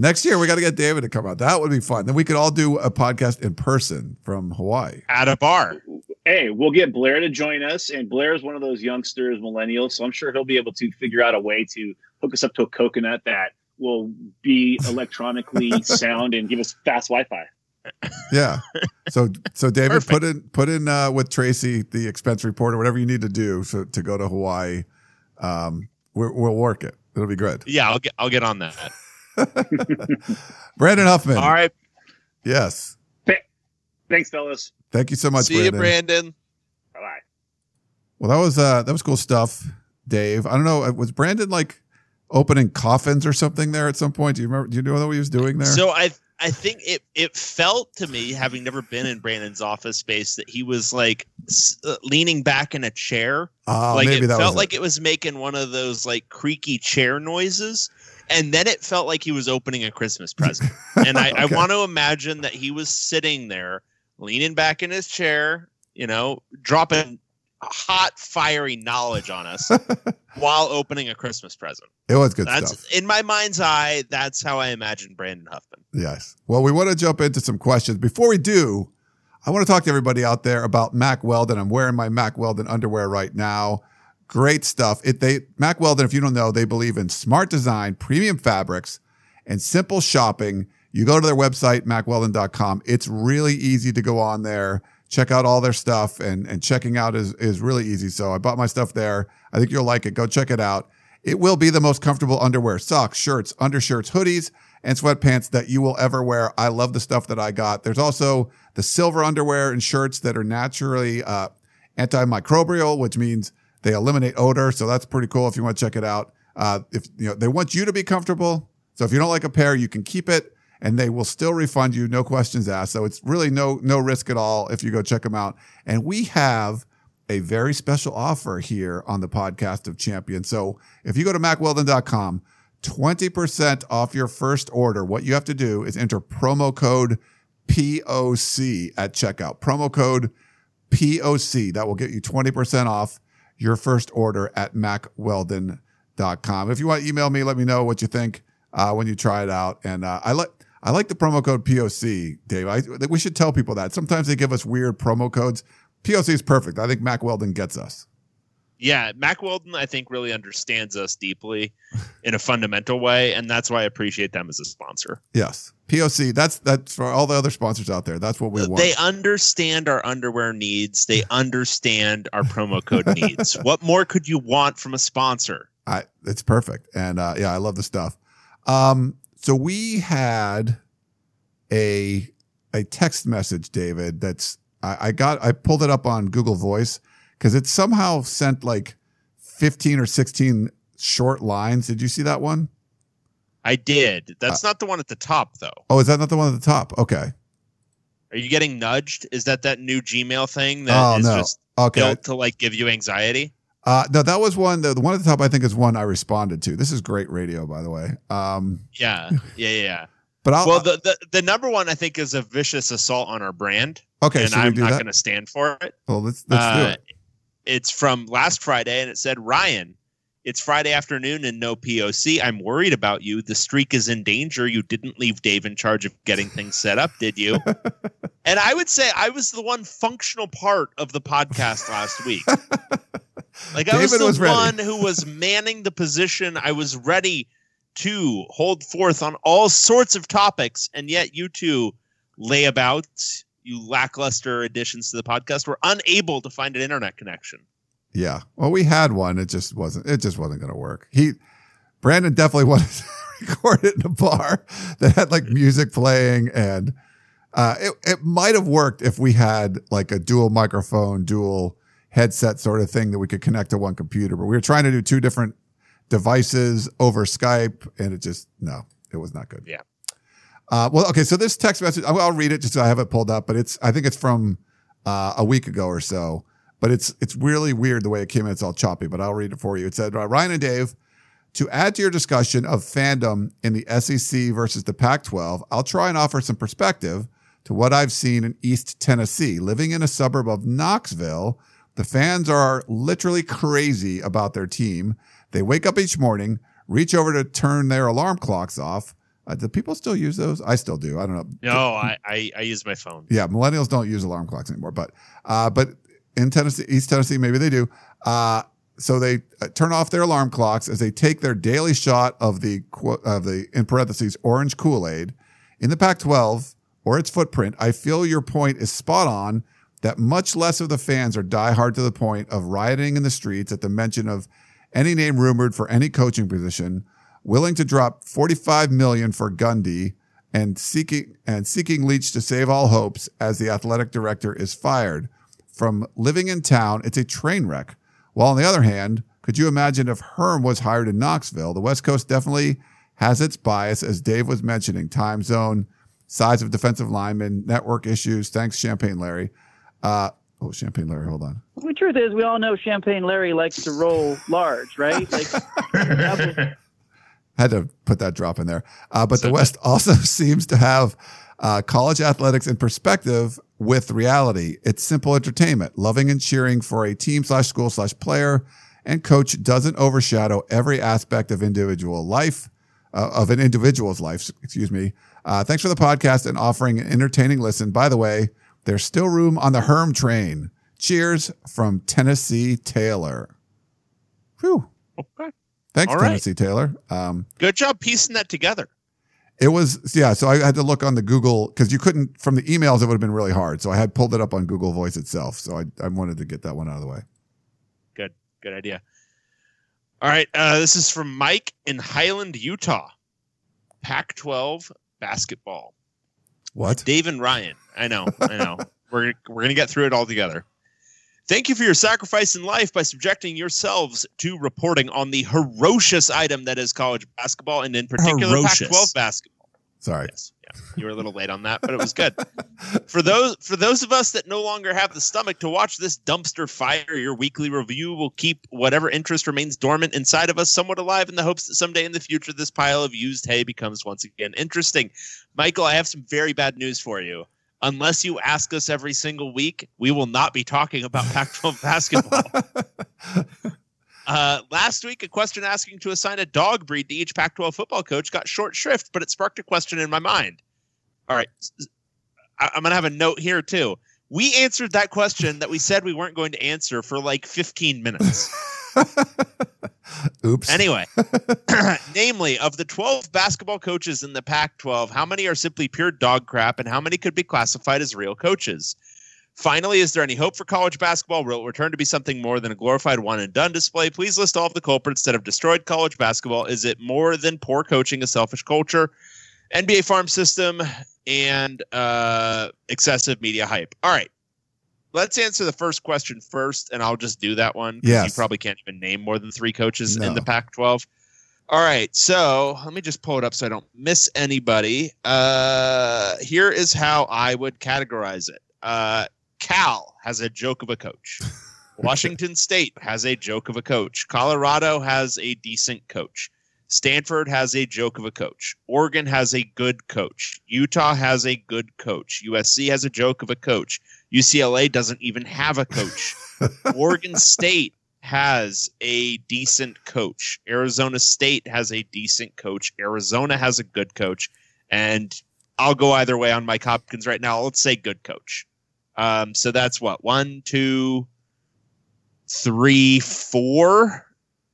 Next year, we got to get David to come out. That would be fun. Then we could all do a podcast in person from Hawaii.
at a bar.
hey, we'll get Blair to join us, and Blair is one of those youngsters, millennials, so I'm sure he'll be able to figure out a way to hook us up to a coconut that will be electronically sound and give us fast Wi-Fi.
Yeah. So, so David,
Perfect.
put in put in uh, with Tracy the expense report or whatever you need to do so, to go to Hawaii. Um, we're, we'll work it. It'll be good.
Yeah, I'll get I'll get on that.
Brandon Huffman.
All right.
Yes.
Thanks, fellas.
Thank you so much,
See you,
Brandon.
Brandon.
Bye bye.
Well, that was uh, that was cool stuff, Dave. I don't know. uh, Was Brandon like opening coffins or something there at some point? Do you remember? Do you know what he was doing there?
So I I think it it felt to me, having never been in Brandon's office space, that he was like uh, leaning back in a chair.
Oh,
like
maybe
it
that
felt like it was making one of those like creaky chair noises. And then it felt like he was opening a Christmas present. And I, I want to imagine that he was sitting there, leaning back in his chair, you know, dropping hot, fiery knowledge on us while opening a Christmas present.
It was good
That's
stuff.
in my mind's eye. That's how I imagine Brandon Huffman.
Yes. Well, we want to jump into some questions. Before we do, I want to talk to everybody out there about Mack Weldon. I'm wearing my Mack Weldon underwear right now. Great stuff. It they Mack Weldon, if you don't know, they believe in smart design, premium fabrics, and simple shopping. You go to their website, mackweldon.com. It's really easy to go on there, check out all their stuff, and, and checking out is, is really easy. So I bought my stuff there. I think you'll like it. Go check it out. It will be the most comfortable underwear, socks, shirts, undershirts, hoodies, and sweatpants that you will ever wear. I love the stuff that I got. There's also the silver underwear and shirts that are naturally uh, antimicrobial, which means they eliminate odor. So that's pretty cool if you want to check it out. Uh, if you know, they want you to be comfortable. So if you don't like a pair, you can keep it and they will still refund you, no questions asked. So it's really no no risk at all if you go check them out. And we have a very special offer here on the podcast of champions. So if you go to mackweldon.com, 20% off your first order. What you have to do is enter promo code POC at checkout. Promo code POC. That will get you 20% off your first order at mackweldon.com. If you want to email me, let me know what you think uh, when you try it out. And uh, I like I like the promo code POC, Dave. I we should tell people that. Sometimes they give us weird promo codes. POC is perfect. I think Mack Weldon gets us.
Yeah, Mack Weldon, I think, really understands us deeply in a fundamental way, and that's why I appreciate them as a sponsor.
Yes. POC. That's that's for all the other sponsors out there. That's what we want.
They understand our underwear needs. They understand our promo code needs. What more could you want from a sponsor?
I, it's perfect. And uh, yeah, I love the stuff. Um, so we had a a text message, David. That's I, I got. I pulled it up on Google Voice because it somehow sent like fifteen or sixteen short lines. Did you see that one?
I did. That's uh, not the one at the top, though.
Oh, is that not the one at the top? Okay.
Are you getting nudged? Is that that new Gmail thing that
oh
is
no.
just
Okay.
built to like give you anxiety?
Uh, no, that was one. The, the one at the top, I think, is one I responded to. This is great radio, by the way. Um,
Yeah, yeah, yeah. yeah.
but I'll.
Well, the, the the number one I think is a vicious assault on our brand,
okay,
and I'm not going to stand for it.
well, let's let's do
Uh,
it.
It's from last Friday, and it said, Ryan, it's Friday afternoon and no POC. I'm worried about you. The streak is in danger. You didn't leave Dave in charge of getting things set up, did you? and I would say I was the one functional part of the podcast last week. Like I was the
was
one who was manning the position. I was ready to hold forth on all sorts of topics, and yet you two layabouts, you lackluster additions to the podcast, were unable to find an internet connection.
Yeah. Well, we had one. It just wasn't. It just wasn't going to work. He, Brandon, definitely wanted to record it in a bar that had like music playing, and uh, it it might have worked if we had like a dual microphone, dual headset sort of thing that we could connect to one computer. But we were trying to do two different devices over Skype, and it just no, it was not good.
Yeah.
Uh, well, okay. So this text message, I'll, I'll read it just so I have it pulled up, but it's I think it's from uh, a week ago or so. But it's it's really weird the way it came in. It's all choppy, but I'll read it for you. It said, uh, Ryan and Dave, to add to your discussion of fandom in the SEC versus the Pac 12, I'll try and offer some perspective to what I've seen in East Tennessee. Living in a suburb of Knoxville, the fans are literally crazy about their team. They wake up each morning, reach over to turn their alarm clocks off. Uh, do people still use those? I still do. I don't know.
No, I, I, I use my phone.
Yeah, millennials don't use alarm clocks anymore, but uh, but in Tennessee, East Tennessee, maybe they do. Uh, so they uh, turn off their alarm clocks as they take their daily shot of the of the in parentheses orange Kool Aid in the Pac-12 or its footprint. I feel your point is spot on. That much less of the fans are diehard to the point of rioting in the streets at the mention of any name rumored for any coaching position, willing to drop 45 million for Gundy and seeking and seeking Leach to save all hopes as the athletic director is fired. From living in town, it's a train wreck. While on the other hand, could you imagine if Herm was hired in Knoxville? The West Coast definitely has its bias, as Dave was mentioning, time zone, size of defensive linemen, network issues. Thanks, Champagne Larry. Uh, oh, Champagne Larry, hold on.
The truth is, we all know Champagne Larry likes to roll large, right? Like,
Had to put that drop in there. Uh, but the West also seems to have uh, college athletics in perspective with reality. It's simple entertainment, loving and cheering for a team slash school slash player and coach doesn't overshadow every aspect of individual life, uh, of an individual's life, excuse me. Uh, thanks for the podcast and offering an entertaining listen. By the way, there's still room on the Herm train. Cheers from Tennessee Taylor. Whew.
Okay.
Thanks,
right.
Tennessee Taylor. Um,
Good job piecing that together.
it was yeah. So I had to look on the Google because you couldn't from the emails. It would have been really hard. So I had pulled it up on Google Voice itself. So I, I wanted to get that one out of the way.
Good. Good idea. All right. Uh, this is from Mike in Highland, Utah. Pac 12 basketball.
What?
Dave and Ryan. I know. I know. we're we're gonna get through it all together. Thank you for your sacrifice in life by subjecting yourselves to reporting on the ferocious item that is college basketball, and in particular
Ferocious.
Pac-12 basketball.
Sorry.
Yes, you were a little late on that, but it was good. for those for those of us that no longer have the stomach to watch this dumpster fire, your weekly review will keep whatever interest remains dormant inside of us somewhat alive in the hopes that someday in the future this pile of used hay becomes once again interesting. Michael, I have some very bad news for you. Unless you ask us every single week, we will not be talking about Pac-12 basketball. Uh, last week, a question asking to assign a dog breed to each Pac 12 football coach got short shrift, but it sparked a question in my mind. All right. s- s- I- I'm going to have a note here, too. We answered that question that we said we weren't going to answer for like 15 minutes.
Oops.
Anyway, namely, of the 12 basketball coaches in the Pac 12, how many are simply pure dog crap and how many could be classified as real coaches? Finally, is there any hope for college basketball? Will it return to be something more than a glorified one and done display? Please list all of the culprits that have destroyed college basketball. Is it more than poor coaching, a selfish culture, NBA farm system, and uh, excessive media hype? All right. Let's answer the first question first, and I'll just do that one.
Yes.
You probably can't even name more than three coaches
No.
in the Pac 12. All right. So let me just pull it up so I don't miss anybody. Uh, here is how I would categorize it. Uh, Cal has a joke of a coach. Washington State has a joke of a coach. Colorado has a decent coach. Stanford has a joke of a coach. Oregon has a good coach. Utah has a good coach. USC has a joke of a coach. UCLA doesn't even have a coach. Oregon State has a decent coach. Arizona State has a decent coach. Arizona has a good coach. And I'll go either way on Mike Hopkins right now. Let's say good coach. Um, so that's what one, two, three, four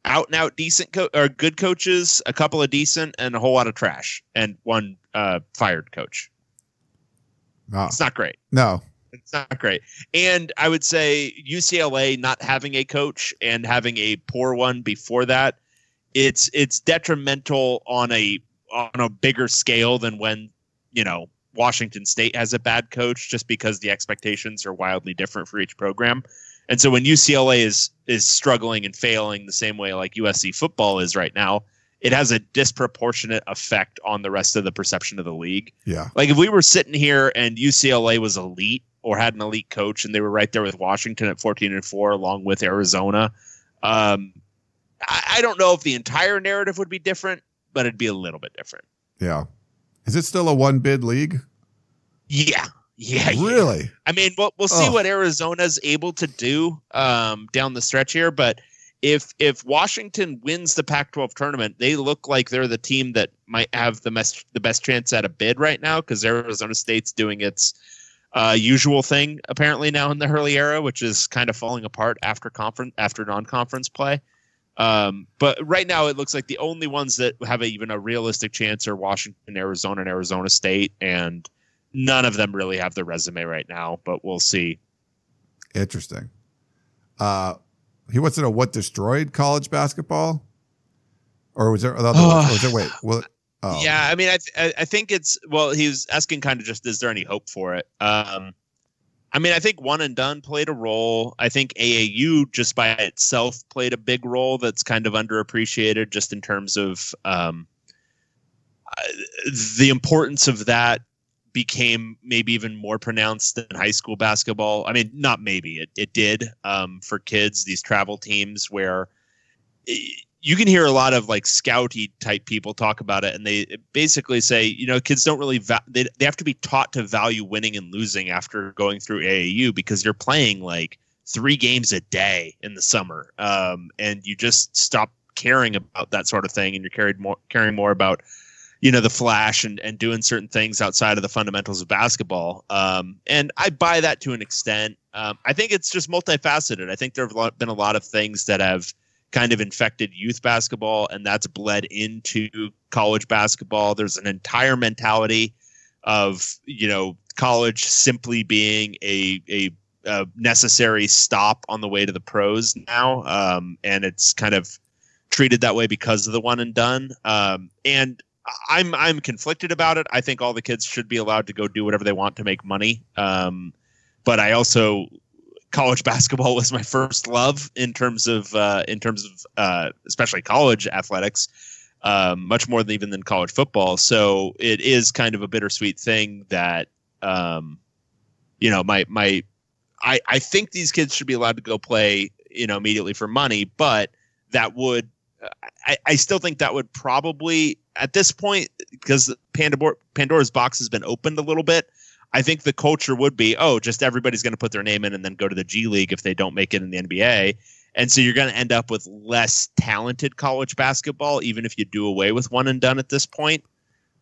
out and out decent co- or good coaches, a couple of decent, and a whole lot of trash, and one uh, fired coach.
No.
It's not great.
no.
It's not great. And I would say UCLA not having a coach and having a poor one before that, it's it's detrimental on a on a bigger scale than when, you know, Washington State has a bad coach just because the expectations are wildly different for each program. And so when UCLA is is struggling and failing the same way like USC football is right now, it has a disproportionate effect on the rest of the perception of the league.
Yeah.
Like if we were sitting here and UCLA was elite or had an elite coach and they were right there with Washington at 14 and 4 along with Arizona, um, I, I don't know if the entire narrative would be different, but it'd be a little bit different.
Yeah. Is it still a one bid league?
Yeah. Yeah. yeah.
Really?
I mean, we'll, we'll see
Oh.
what Arizona's able to do um, down the stretch here, but if if Washington wins the Pac-12 tournament, they look like they're the team that might have the best the best chance at a bid right now because Arizona State's doing its uh, usual thing apparently now in the Hurley era, which is kind of falling apart after conference after non-conference play. Um, but right now, it looks like the only ones that have a, even a realistic chance are Washington, Arizona, and Arizona State, and none of them really have the resume right now. But we'll see.
Interesting. Uh, he wants to know what destroyed college basketball, or was there?
Oh.
was there wait? Well, oh,
Yeah, I mean, I, th- I I think it's well. He was asking kind of just, is there any hope for it? Um, I mean, I think one and done played a role. I think AAU just by itself played a big role. That's kind of underappreciated, just in terms of um, uh, the importance of that became maybe even more pronounced than high school basketball. I mean, not maybe it it did um, for kids. These travel teams where eh, you can hear a lot of like scouty type people talk about it, and they basically say, you know, kids don't really va- they they have to be taught to value winning and losing after going through AAU because you're playing like three games a day in the summer, um, and you just stop caring about that sort of thing, and you're carried more caring more about you know the flash and, and doing certain things outside of the fundamentals of basketball. Um, and i buy that to an extent. Um, i think it's just multifaceted. I think there have been a lot of things that have kind of infected youth basketball and that's bled into college basketball. There's an entire mentality of you know college simply being a a, a necessary stop on the way to the pros now. Um, and it's kind of treated that way because of the one and done. Um, and I'm I'm conflicted about it. I think all the kids should be allowed to go do whatever they want to make money. Um, but I also college basketball was my first love in terms of uh, in terms of uh, especially college athletics, um, much more than even than college football. So it is kind of a bittersweet thing that um, you know my my I I think these kids should be allowed to go play you know immediately for money, but that would I, I still think that would probably at this point because Pandora, Pandora's box has been opened a little bit. I think the culture would be, oh, just everybody's going to put their name in and then go to the G League if they don't make it in the NBA. And so you're going to end up with less talented college basketball, even if you do away with one and done at this point.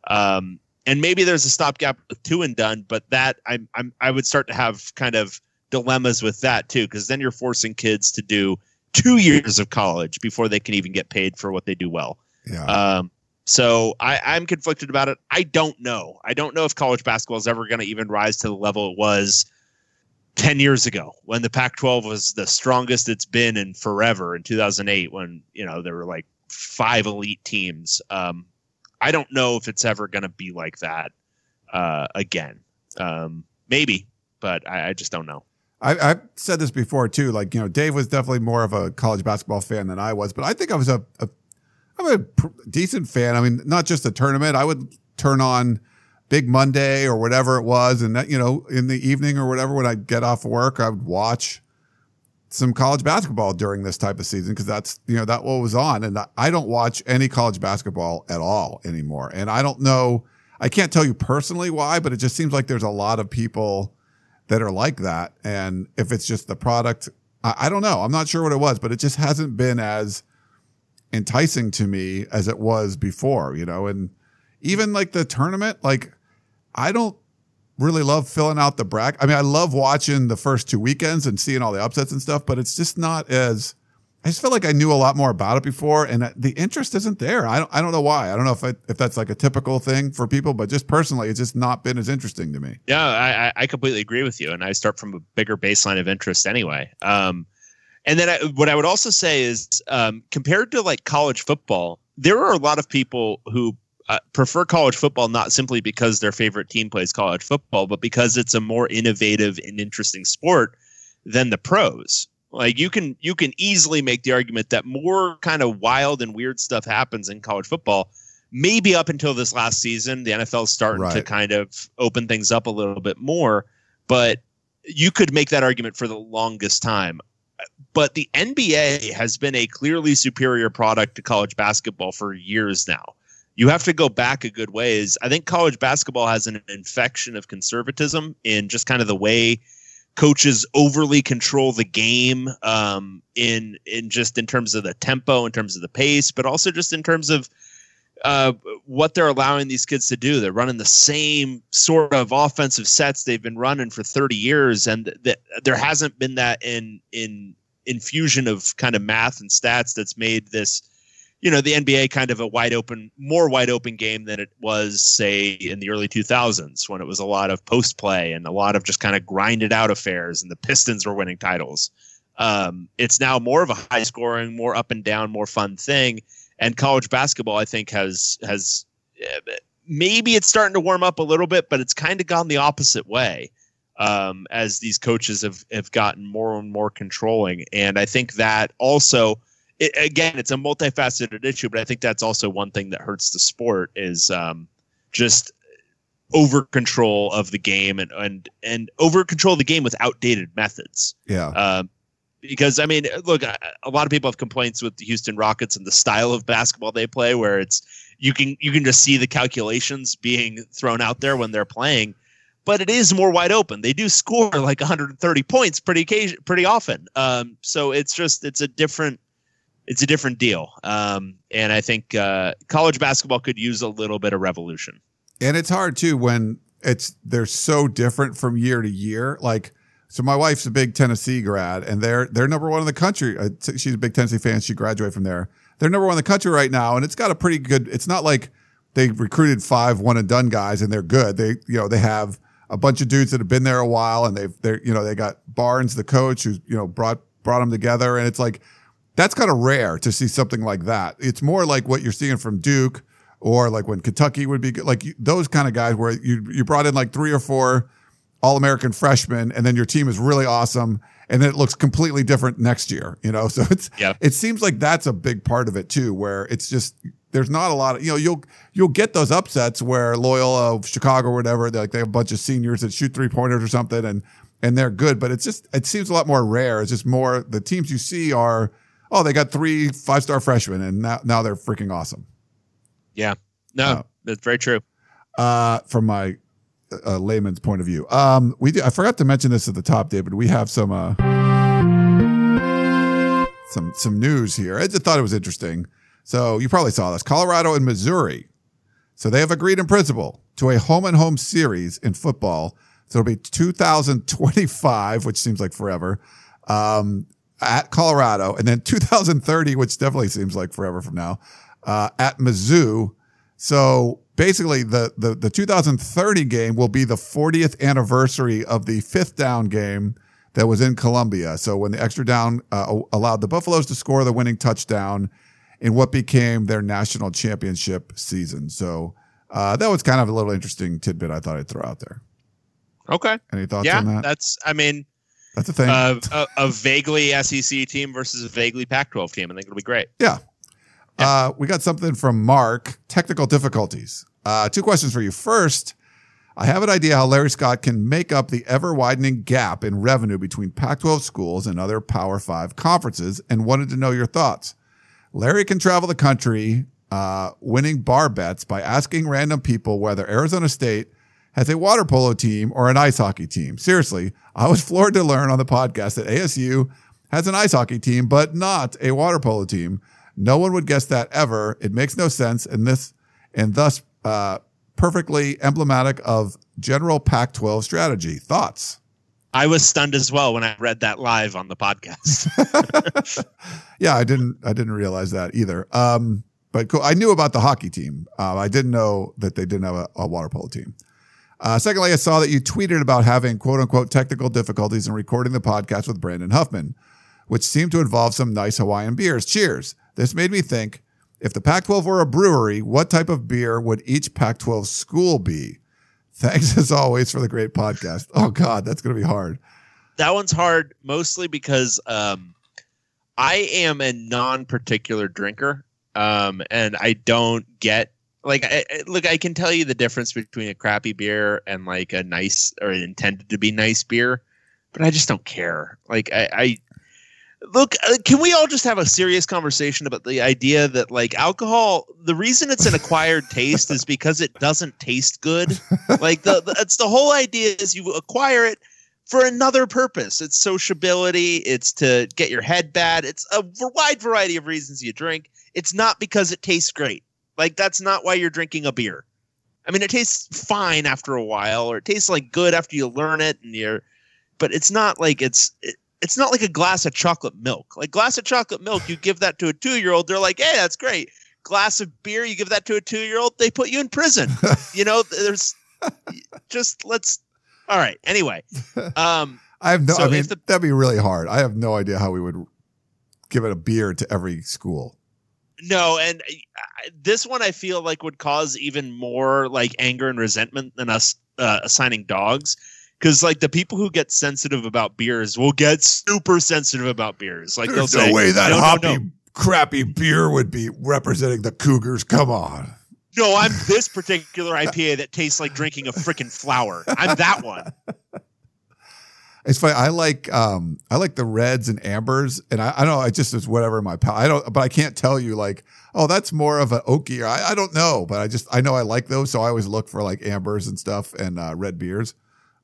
Um, and maybe there's a stopgap with two and done, but that I'm, I'm I would start to have kind of dilemmas with that too, because then you're forcing kids to do two years of college before they can even get paid for what they do well.
Yeah.
Um, so I, I'm conflicted about it. I don't know. I don't know if college basketball is ever going to even rise to the level it was 10 years ago when the Pac 12 was the strongest it's been in forever in 2008 when, you know, there were like five elite teams. Um, I don't know if it's ever going to be like that uh, again. Um, maybe, but I, I just don't know.
I, I've said this before too. Like, you know, Dave was definitely more of a college basketball fan than I was, but I think I was a, a I'm a pr- decent fan. I mean, not just the tournament. I would turn on Big Monday or whatever it was, and that, you know, in the evening or whatever, when I'd get off work, I would watch some college basketball during this type of season because that's you know that what was on, and I don't watch any college basketball at all anymore, and I don't know. I can't tell you personally why, but it just seems like there's a lot of people that are like that, and if it's just the product, I, I don't know. I'm not sure what it was, but it just hasn't been as enticing to me as it was before, you know, and even like the tournament, like I don't really love filling out the bracket. I mean, I love watching the first two weekends and seeing all the upsets and stuff, but it's just not as I just felt like I knew a lot more about it before and the interest isn't there. I don't, I don't know why. I don't know if I, if that's like a typical thing for people, but just personally, it's just not been as interesting to me.
Yeah, I, I completely agree with you. And I start from a bigger baseline of interest anyway. Um, and then I, what I would also say is, um, compared to like college football, there are a lot of people who uh, prefer college football not simply because their favorite team plays college football, but because it's a more innovative and interesting sport than the pros. Like you can you can easily make the argument that more kind of wild and weird stuff happens in college football. Maybe up until this last season, the NFL is starting to kind of open things up a little bit more, but you could make that argument for the longest time but the NBA has been a clearly superior product to college basketball for years now. You have to go back a good ways. I think college basketball has an infection of conservatism in just kind of the way coaches overly control the game um, in in just in terms of the tempo, in terms of the pace, but also just in terms of uh, what they're allowing these kids to do. They're running the same sort of offensive sets they've been running for 30 years, and th- th- there hasn't been that in in infusion of kind of math and stats that's made this, you know, the NBA kind of a wide open, more wide open game than it was, say, in the early 2000s when it was a lot of post play and a lot of just kind of grinded out affairs, and the Pistons were winning titles. Um, it's now more of a high scoring, more up and down, more fun thing and college basketball i think has has uh, maybe it's starting to warm up a little bit but it's kind of gone the opposite way um, as these coaches have have gotten more and more controlling and i think that also it, again it's a multifaceted issue but i think that's also one thing that hurts the sport is um, just over control of the game and and and over control of the game with outdated methods.
Yeah.
Um, because I mean, look, a a lot of people have complaints with the Houston Rockets and the style of basketball they play, where it's you can you can just see the calculations being thrown out there when they're playing, but it is more wide open. They do score like 130 points pretty occasion, pretty often. Um, so it's just it's a different it's a different deal. Um, and I think uh, college basketball could use a little bit of revolution.
And it's hard too when it's they're so different from year to year. Like, so my wife's a big Tennessee grad, and they're they're number one in the country. Uh, She's a big Tennessee fan. She graduated from there. They're number one in the country right now, and it's got a pretty good. It's not like they recruited five one and done guys and they're good. They you know they have a bunch of dudes that have been there a while, and they've they're you know they got Barnes the coach who's you know brought brought them together, and it's like that's kind of rare to see something like that. It's more like what you're seeing from Duke or like when Kentucky would be like those kind of guys where you you brought in like three or four all American freshmen, and then your team is really awesome, and then it looks completely different next year. You know, so it's
yeah.
it seems like that's a big part of it too, where it's just there's not a lot of you know you'll you'll get those upsets where Loyola, of Chicago, or whatever, they like they have a bunch of seniors that shoot three pointers or something, and and they're good, but it's just it seems a lot more rare. It's just more the teams you see are oh they got three five star freshmen, and now now they're freaking awesome.
Yeah, no,
Oh.
that's very true.
uh, from my uh, layman's point of view. Um, we do, I forgot to mention this at the top, David. We have some uh, some some news here. I just thought it was interesting. So you probably saw this: Colorado and Missouri. So they have agreed in principle to a home and home series in football. So it'll be 2025, which seems like forever, um, at Colorado, and then 2030, which definitely seems like forever from now, uh, at Mizzou. So basically, the, the the 2030 game will be the 40th anniversary of the fifth down game that was in Columbia. So when the extra down uh, allowed the Buffaloes to score the winning touchdown in what became their national championship season. So uh, that was kind of a little interesting tidbit I thought I'd throw out there.
Okay,
Any thoughts
yeah,
on that?
that's I mean,
That's a thing.
uh, a, a vaguely SEC team versus a vaguely Pac-12 team. I think it'll be great.
Yeah. Uh, we got something from Mark. Technical difficulties. Uh, two questions for you. First, I have an idea how Larry Scott can make up the ever widening gap in revenue between Pac 12 schools and other Power 5 conferences and wanted to know your thoughts. Larry can travel the country uh, winning bar bets by asking random people whether Arizona State has a water polo team or an ice hockey team. Seriously, I was floored to learn on the podcast that ASU has an ice hockey team, but not a water polo team. No one would guess that ever. It makes no sense, and this and thus uh, perfectly emblematic of general Pac-12 strategy. Thoughts?
I was stunned as well when I read that live on the podcast.
yeah, I didn't. I didn't realize that either. Um, but cool. I knew about the hockey team. Uh, I didn't know that they didn't have a, a water polo team. Uh, secondly, I saw that you tweeted about having quote unquote technical difficulties in recording the podcast with Brandon Huffman, which seemed to involve some nice Hawaiian beers. Cheers. This made me think if the Pac 12 were a brewery, what type of beer would each Pac 12 school be? Thanks as always for the great podcast. Oh, God, that's going to be hard.
that one's hard mostly because um, I am a non-particular drinker, um, and I don't get like I, I- look. I can tell you the difference between a crappy beer and like a nice or intended to be nice beer, but I just don't care. Like I, I look. Uh, can we all just have a serious conversation about the idea that like alcohol? The reason it's an acquired taste is because it doesn't taste good. Like the, the it's the whole idea is you acquire it for another purpose. It's sociability. It's to get your head bad. It's a wide variety of reasons you drink. It's not because it tastes great. Like that's not why you're drinking a beer. I mean, it tastes fine after a while, or it tastes like good after you learn it, and you're. But it's not like it's. It, it's not like a glass of chocolate milk. Like glass of chocolate milk, you give that to a two-year-old, they're like, "Hey, that's great." Glass of beer, you give that to a two-year-old, they put you in prison. you know, there's just let's. All right. Anyway, um,
I have no.
So
I mean,
the-
that'd be really hard. I have no idea how we would give it a beer to every school.
No, and uh, this one I feel like would cause even more like anger and resentment than us uh, assigning dogs. Because like the people who get sensitive about beers will get super sensitive about beers. Like they'll
There's no
say,
way that
"No, no,
hoppy,
no."
crappy beer would be representing the Cougars. Come on.
No, I'm this particular IPA that tastes like drinking a freaking flower. I'm that one.
It's funny. I like um I like the reds and ambers, and I, I don't know. I just it's whatever my palate. I don't, but I can't tell you like, oh, that's more of an oaky. Or I, I don't know, but I just I know I like those, so I always look for like ambers and stuff and uh, red beers.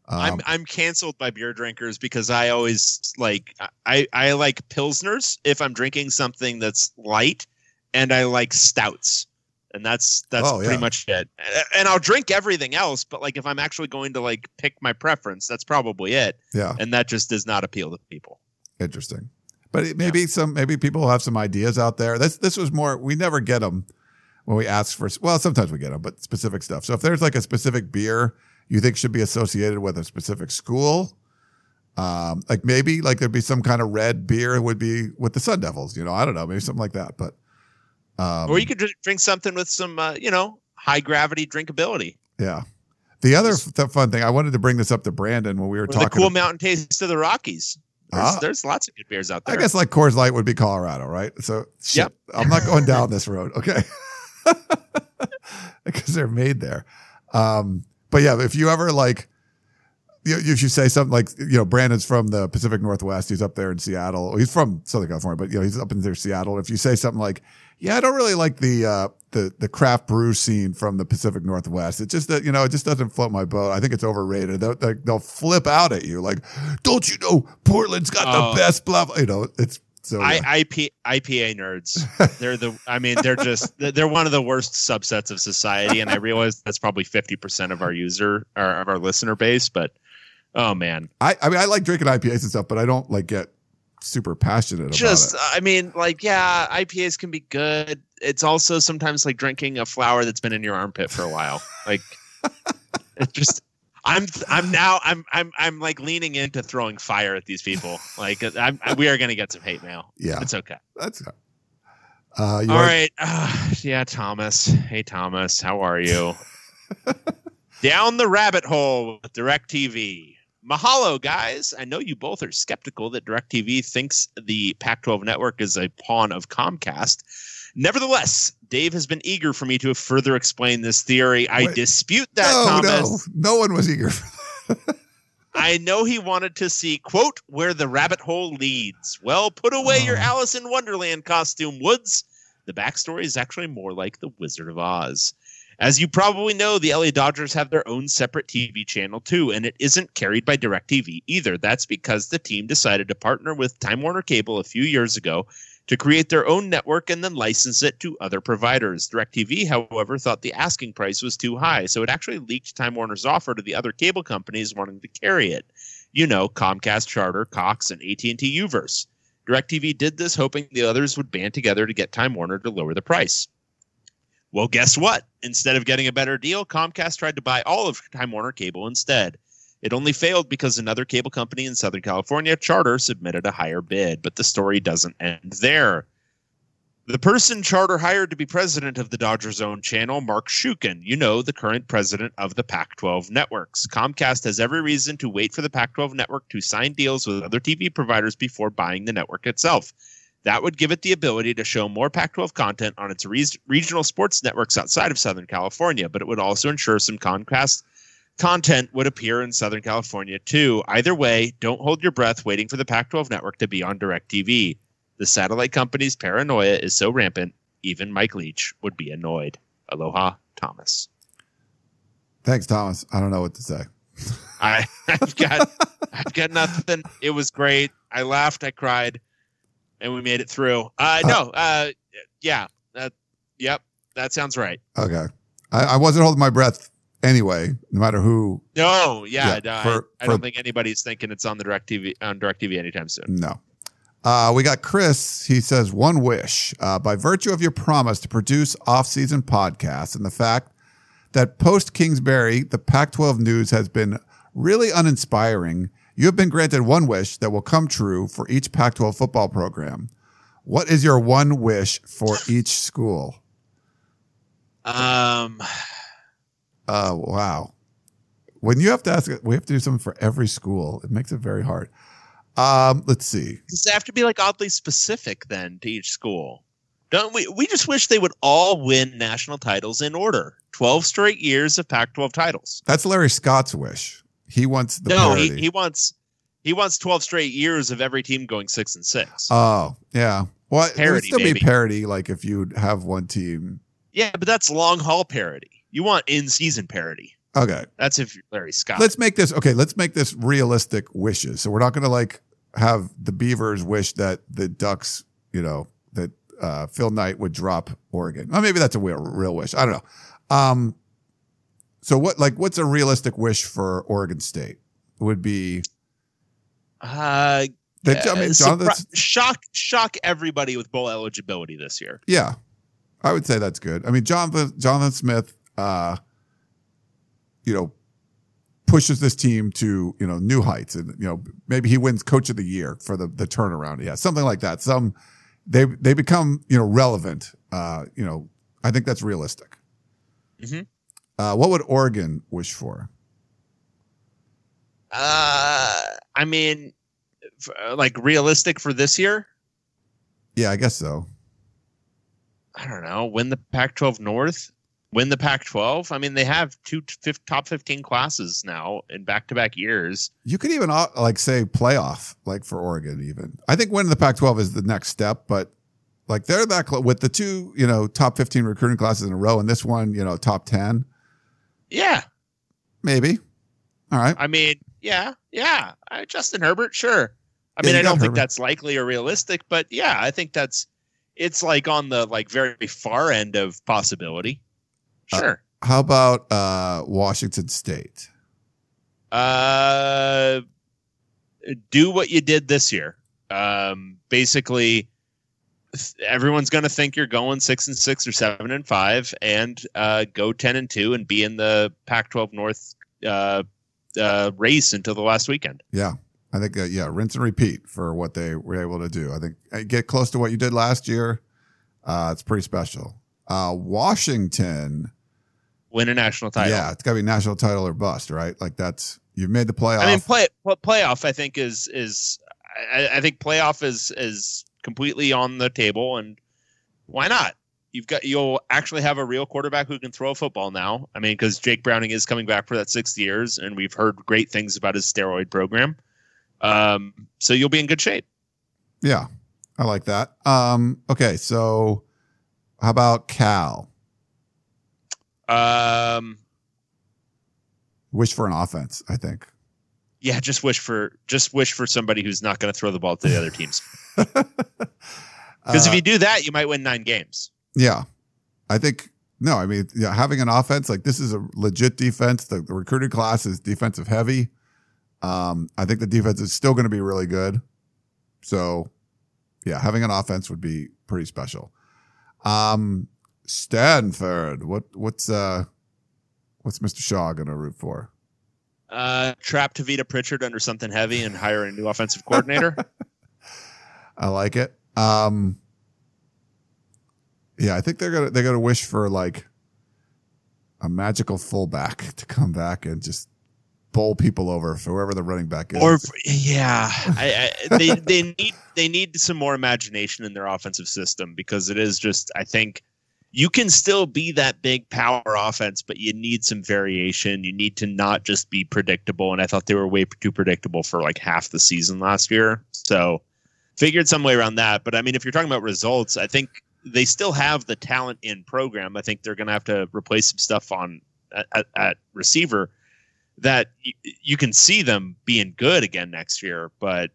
Um,
I'm I'm canceled by beer drinkers because I always like I I like pilsners if I'm drinking something that's light, and I like stouts, and that's that's
Oh,
pretty
yeah.
much it. And I'll drink everything else, but like if I'm actually going to like pick my preference, that's probably it,
yeah,
and that just does not appeal to people.
interesting. But it, maybe some maybe people have some ideas out there. This this was more. We never get them when we ask for. Well, sometimes we get them, but specific stuff. So if there's like a specific beer you think should be associated with a specific school. Um, like maybe like there'd be some kind of red beer would be with the Sun Devils, you know, I don't know, maybe something like that. But um,
or you could drink something with some uh, you know high gravity drinkability,
Yeah. The other f- the fun thing, I wanted to bring this up to Brandon when we were
or the
talking.
cool mountain taste of the Rockies. There's,
Ah.
there's lots of good beers out there.
I guess like Coors Light would be Colorado, right? So shit,
Yep.
I'm not going down this road, okay? Because they're made there. Um, but yeah, if you ever like, you, if you say something like, you know, Brandon's from the Pacific Northwest, he's up there in Seattle. He's from Southern California, but you know, he's up in there Seattle. If you say something like, yeah, I don't really like the uh, the the craft brew scene from the Pacific Northwest. It just that you know, it just doesn't float my boat. I think it's overrated. They'll, they- they'll flip out at you like, don't you know Portland's got
Oh.
the best blah, blah. You know, it's so. yeah.
I, IP, IPA nerds. They're the. I mean, they're just. They're one of the worst subsets of society, and I realize that's probably fifty percent of our user or of our listener base. But oh man,
I, I mean, I like drinking IPAs and stuff, but I don't like get super passionate
just.
about
I mean, like, yeah, IPAs can be good. It's also sometimes like drinking a flower that's been in your armpit for a while. Like, it just. I'm I'm now I'm I'm I'm like leaning into throwing fire at these people. Like I'm, we are going to get some hate mail.
Yeah,
It's okay.
that's. Uh,
All
wanna-
right. Uh, yeah, Thomas. Hey, Thomas. How are you? Down the rabbit hole with DirecTV. Mahalo, guys. I know you both are skeptical that DirecTV thinks the Pac 12 network is a pawn of Comcast. Nevertheless, Dave has been eager for me to further explain this theory. I
Wait.
dispute that,
no,
Thomas.
no, no one was eager. For
I know he wanted to see, quote, where the rabbit hole leads. Well, put away your
Oh.
Alice in Wonderland costume, Woods. The backstory is actually more like The Wizard of Oz. As you probably know, the LA Dodgers have their own separate TV channel too, and it isn't carried by DirecTV either. That's because the team decided to partner with Time Warner Cable a few years ago to create their own network and then license it to other providers. DirecTV, however, thought the asking price was too high, so it actually leaked Time Warner's offer to the other cable companies wanting to carry it. You know, Comcast, Charter, Cox, and AT&T Uverse. DirecTV did this hoping the others would band together to get Time Warner to lower the price. Well, guess what? Instead of getting a better deal, Comcast tried to buy all of Time Warner Cable instead. It only failed because another cable company in Southern California, Charter, submitted a higher bid, but the story doesn't end there. The person Charter hired to be president of the Dodgers own channel, Mark Shuken, you know, the current president of the Pac 12 networks. Comcast has every reason to wait for the Pac 12 network to sign deals with other TV providers before buying the network itself. That would give it the ability to show more Pac 12 content on its re- regional sports networks outside of Southern California, but it would also ensure some Comcast content would appear in Southern California too. Either way, don't hold your breath waiting for the Pac 12 network to be on DirecTV. The satellite company's paranoia is so rampant, even Mike Leach would be annoyed. Aloha, Thomas.
Thanks, Thomas. I don't know what to say.
I, I've got I've got nothing. It was great. I laughed, I cried, and we made it through. Uh no, uh yeah. That yep, that sounds right.
Okay, I, I wasn't holding my breath anyway, no matter who.
No, yeah,
Yeah,
no, I-
for-
I,
for-
don't think anybody's thinking it's on the DirecTV on DirecTV anytime soon.
No. Uh, we got Chris. He says, One wish. Uh, by virtue of your promise to produce off season podcasts and the fact that post Kingsbury, the Pac 12 news has been really uninspiring, you have been granted one wish that will come true for each Pac 12 football program. What is your one wish for each school?
Um
Uh, wow. When you have to ask, we have to do something for every school. It makes it very hard. Um, let's see.
does it have to be like oddly specific then to each school? Don't we? We just wish they would all win national titles in order. Twelve straight years of Pac-12 titles.
That's Larry Scott's wish. He wants the
no, he, he wants he wants twelve straight years of every team going six and six.
oh, yeah. Well, it would
Parity,
still
baby.
be parity. Like if you have one team.
yeah, but that's long haul parity. You want in season parity.
Okay,
That's if Larry Scott.
let's make this okay. Let's make this realistic wishes. So we're not going to like have the Beavers wish that the Ducks, you know, that uh, Phil Knight would drop Oregon. Well, maybe that's a real, real wish. I don't know. Um, so what like what's a realistic wish for Oregon State? Would be
uh,
that I mean,
uh, shock shock everybody with bowl eligibility this year.
Yeah, I would say that's good. I mean, Jonathan Jonathan Smith, uh, you know, pushes this team to you know new heights, and you know maybe he wins Coach of the Year for the the turnaround. Yeah, something like that. Some they they become you know relevant. Uh, you know, I think that's realistic.
Mhm.
Uh, what would Oregon wish for?
Uh, I mean, f- uh, like realistic for this year.
Yeah, I guess so.
I don't know. Win the Pac-12 North. Win the Pac-12. I mean, they have two t- top 15 classes now in back-to-back years.
You could even uh, like say playoff, like for Oregon. Even I think winning the Pac-12 is the next step, but like they're that close with the two, you know, top 15 recruiting classes in a row, and this one, you know, top 10,
Yeah,
maybe. All right,
I mean, yeah, yeah. Uh, Justin Herbert, sure. I
Yeah,
mean, I don't think that's likely or realistic, but yeah, I think that's it's like on the like very far end of possibility.
Uh,
Sure.
how about uh Washington State?
Uh, do what you did this year. Um, basically, everyone's going to think you're going six and six or seven and five, and uh, go ten and two and be in the Pac-12 North uh, uh, race until the last weekend.
Yeah, I think uh, yeah, rinse and repeat for what they were able to do. I think uh, get close to what you did last year. Uh, it's pretty special. Uh, Washington,
Win a national title.
yeah, it's got to be national title or bust, right? Like that's you've made the playoff.
I mean, play pl- playoff. I think is is I, I think playoff is is completely on the table, and why not? You've got you'll actually have a real quarterback who can throw a football now. I mean, because Jake Browning is coming back for that sixth years, and we've heard great things about his steroid program. Um, so you'll be in good shape.
Yeah, I like that. Um, okay, so how about Cal?
Um,
Wish for an offense, I think.
yeah, just wish for just wish for somebody who's not going to throw the ball to the other teams. Because if you do that, you might win nine games.
yeah, I think no. I mean, yeah, having an offense like this is a legit defense. The, the recruited class is defensive heavy. Um, I think the defense is still going to be really good. So, yeah, having an offense would be pretty special. Um, Stanford, what what's uh, what's Mr. Shaw going to root for?
Uh, trap Tavita Pritchard under something heavy and hire a new offensive coordinator.
I like it. Um, yeah, I think they're gonna they're gonna wish for like a magical fullback to come back and just bowl people over for whoever the running back is.
or yeah, I, I, they they need they need some more imagination in their offensive system because it is just I think you can still be that big power offense, but you need some variation. You need to not just be predictable, and I thought they were way too predictable for like half the season last year. So figured some way around that. But I mean, if you're talking about results, I think they still have the talent in program. I think they're going to have to replace some stuff on at, at, receiver that y- you can see them being good again next year, but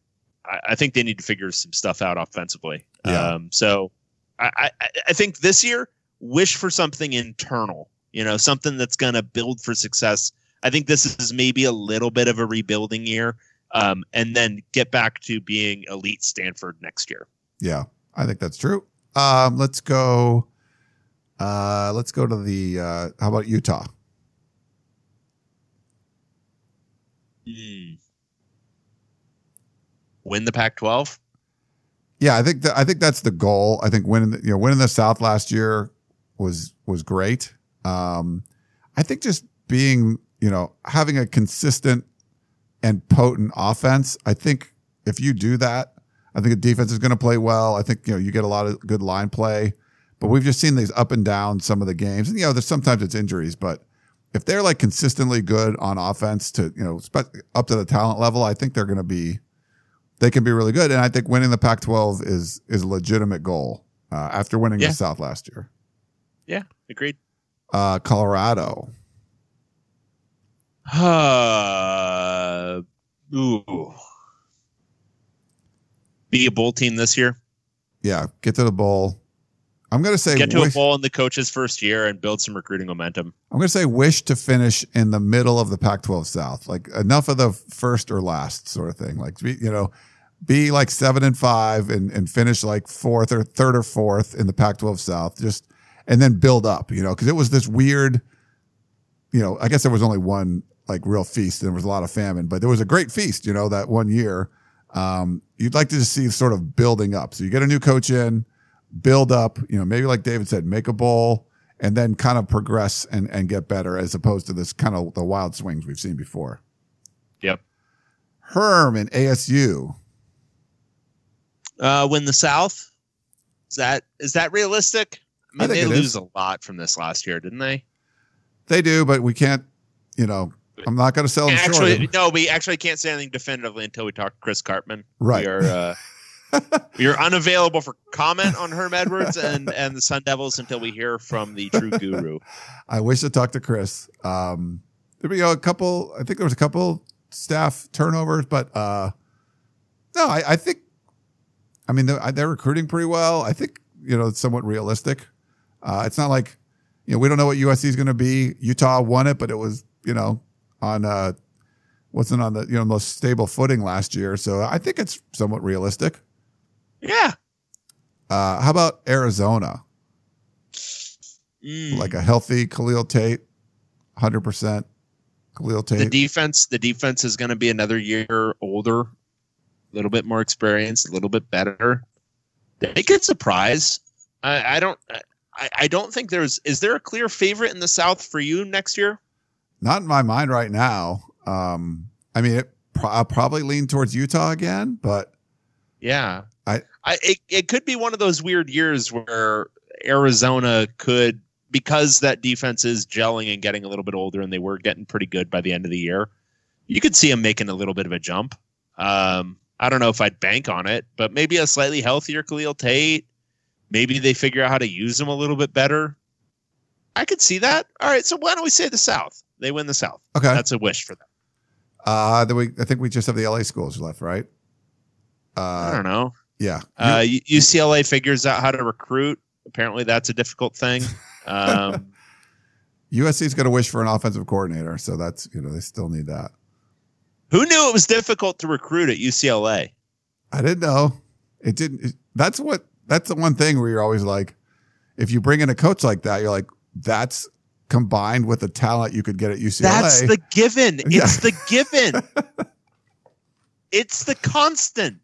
I, I think they need to figure some stuff out offensively.
Yeah.
Um, so I, I, I think this year, wish for something internal, you know, something that's going to build for success. I think this is maybe a little bit of a rebuilding year, um, and then get back to being elite Stanford next year.
yeah, I think that's true. Um, let's go. Uh, let's go to the. Uh, how about Utah?
Hmm. Win the Pac-12.
Yeah, I think that I think that's the goal. I think winning the, you know winning the South last year was was great. Um, I think just being you know having a consistent and potent offense. I think if you do that, I think the defense is going to play well. I think you know you get a lot of good line play. but we've just seen these up and down some of the games, and you know, there's sometimes it's injuries, but if they're like consistently good on offense to you know up to the talent level, I think they're going to be they can be really good, and I think winning the Pac-12 is is a legitimate goal uh, after winning
Yeah.
the South last year.
Yeah, agreed.
Uh, Colorado,
Uh, ooh. Be a bowl team this year.
yeah, get to the bowl. I'm going to say
Get to
wish,
a bowl in the coach's first year and build some recruiting momentum.
I'm going to say wish to finish in the middle of the Pac-12 South, like enough of the first or last sort of thing. Like be- you know, be like seven and five and and finish like fourth or third or fourth in the Pac-12 South. Just and then build up, you know, because it was this weird. You know, I guess there was only one like real feast. And there was a lot of famine, but there was a great feast. You know, that one year. Um, you'd like to just see sort of building up. So you get a new coach in, build up. You know, maybe like David said, make a bowl and then kind of progress and, and get better as opposed to this kind of the wild swings we've seen before.
Yep.
Herm and ASU.
Uh, win the South. Is that is that realistic? I
I
mean,
think
they lose
is.
a lot from this last year, didn't they?
They do, but we can't, you know, I'm not going to sell them short.
Actually, no, we actually can't say anything definitively until we talk to Chris Karpman.
Right.
We are uh, we are unavailable for comment on Herm Edwards and and the Sun Devils until we hear from the true guru.
I wish to talk to Chris. Um, there we go. A couple, I think there was a couple staff turnovers, but uh, no, I, I think, I mean, they're, they're recruiting pretty well. I think, you know, it's somewhat realistic. Uh, it's not like, you know, we don't know what USC is going to be. Utah won it, but it was, you know, on, uh, wasn't on the, you know, most stable footing last year. So I think it's somewhat realistic.
Yeah.
Uh, how about Arizona?
Mm.
Like a healthy Khalil Tate, 100% Khalil Tate.
the defense the defense is going to be another year older a little bit more experienced a little bit better they could surprise i, I don't I, I don't think there's is there a clear favorite in the south for you next year
Not in my mind right now. Um, I mean, it pro- I'll probably lean towards Utah again, but
yeah
I-
I it, it could be one of those weird years where arizona could because that defense is gelling and getting a little bit older and they were getting pretty good by the end of the year you could see them making a little bit of a jump um I don't know if I'd bank on it, but maybe a slightly healthier Khalil Tate. Maybe they figure out how to use him a little bit better. I could see that. All right, so why don't we say the South? They win the South.
okay.
That's a wish for them.
Uh, then we, I think we just have the LA schools left, right?
I
Uh,
don't know.
yeah.
Uh, UCLA figures out how to recruit. Apparently, that's a difficult thing. Um,
USC's going to wish for an offensive coordinator, so that's you know they still need that.
who knew it was difficult to recruit at UCLA?
I didn't know. It didn't. it- that's what. That's the one thing where you're always like, if you bring in a coach like that, you're like, that's combined with the talent you could get at UCLA.
That's the given.
Yeah.
It's the given. it's the constant.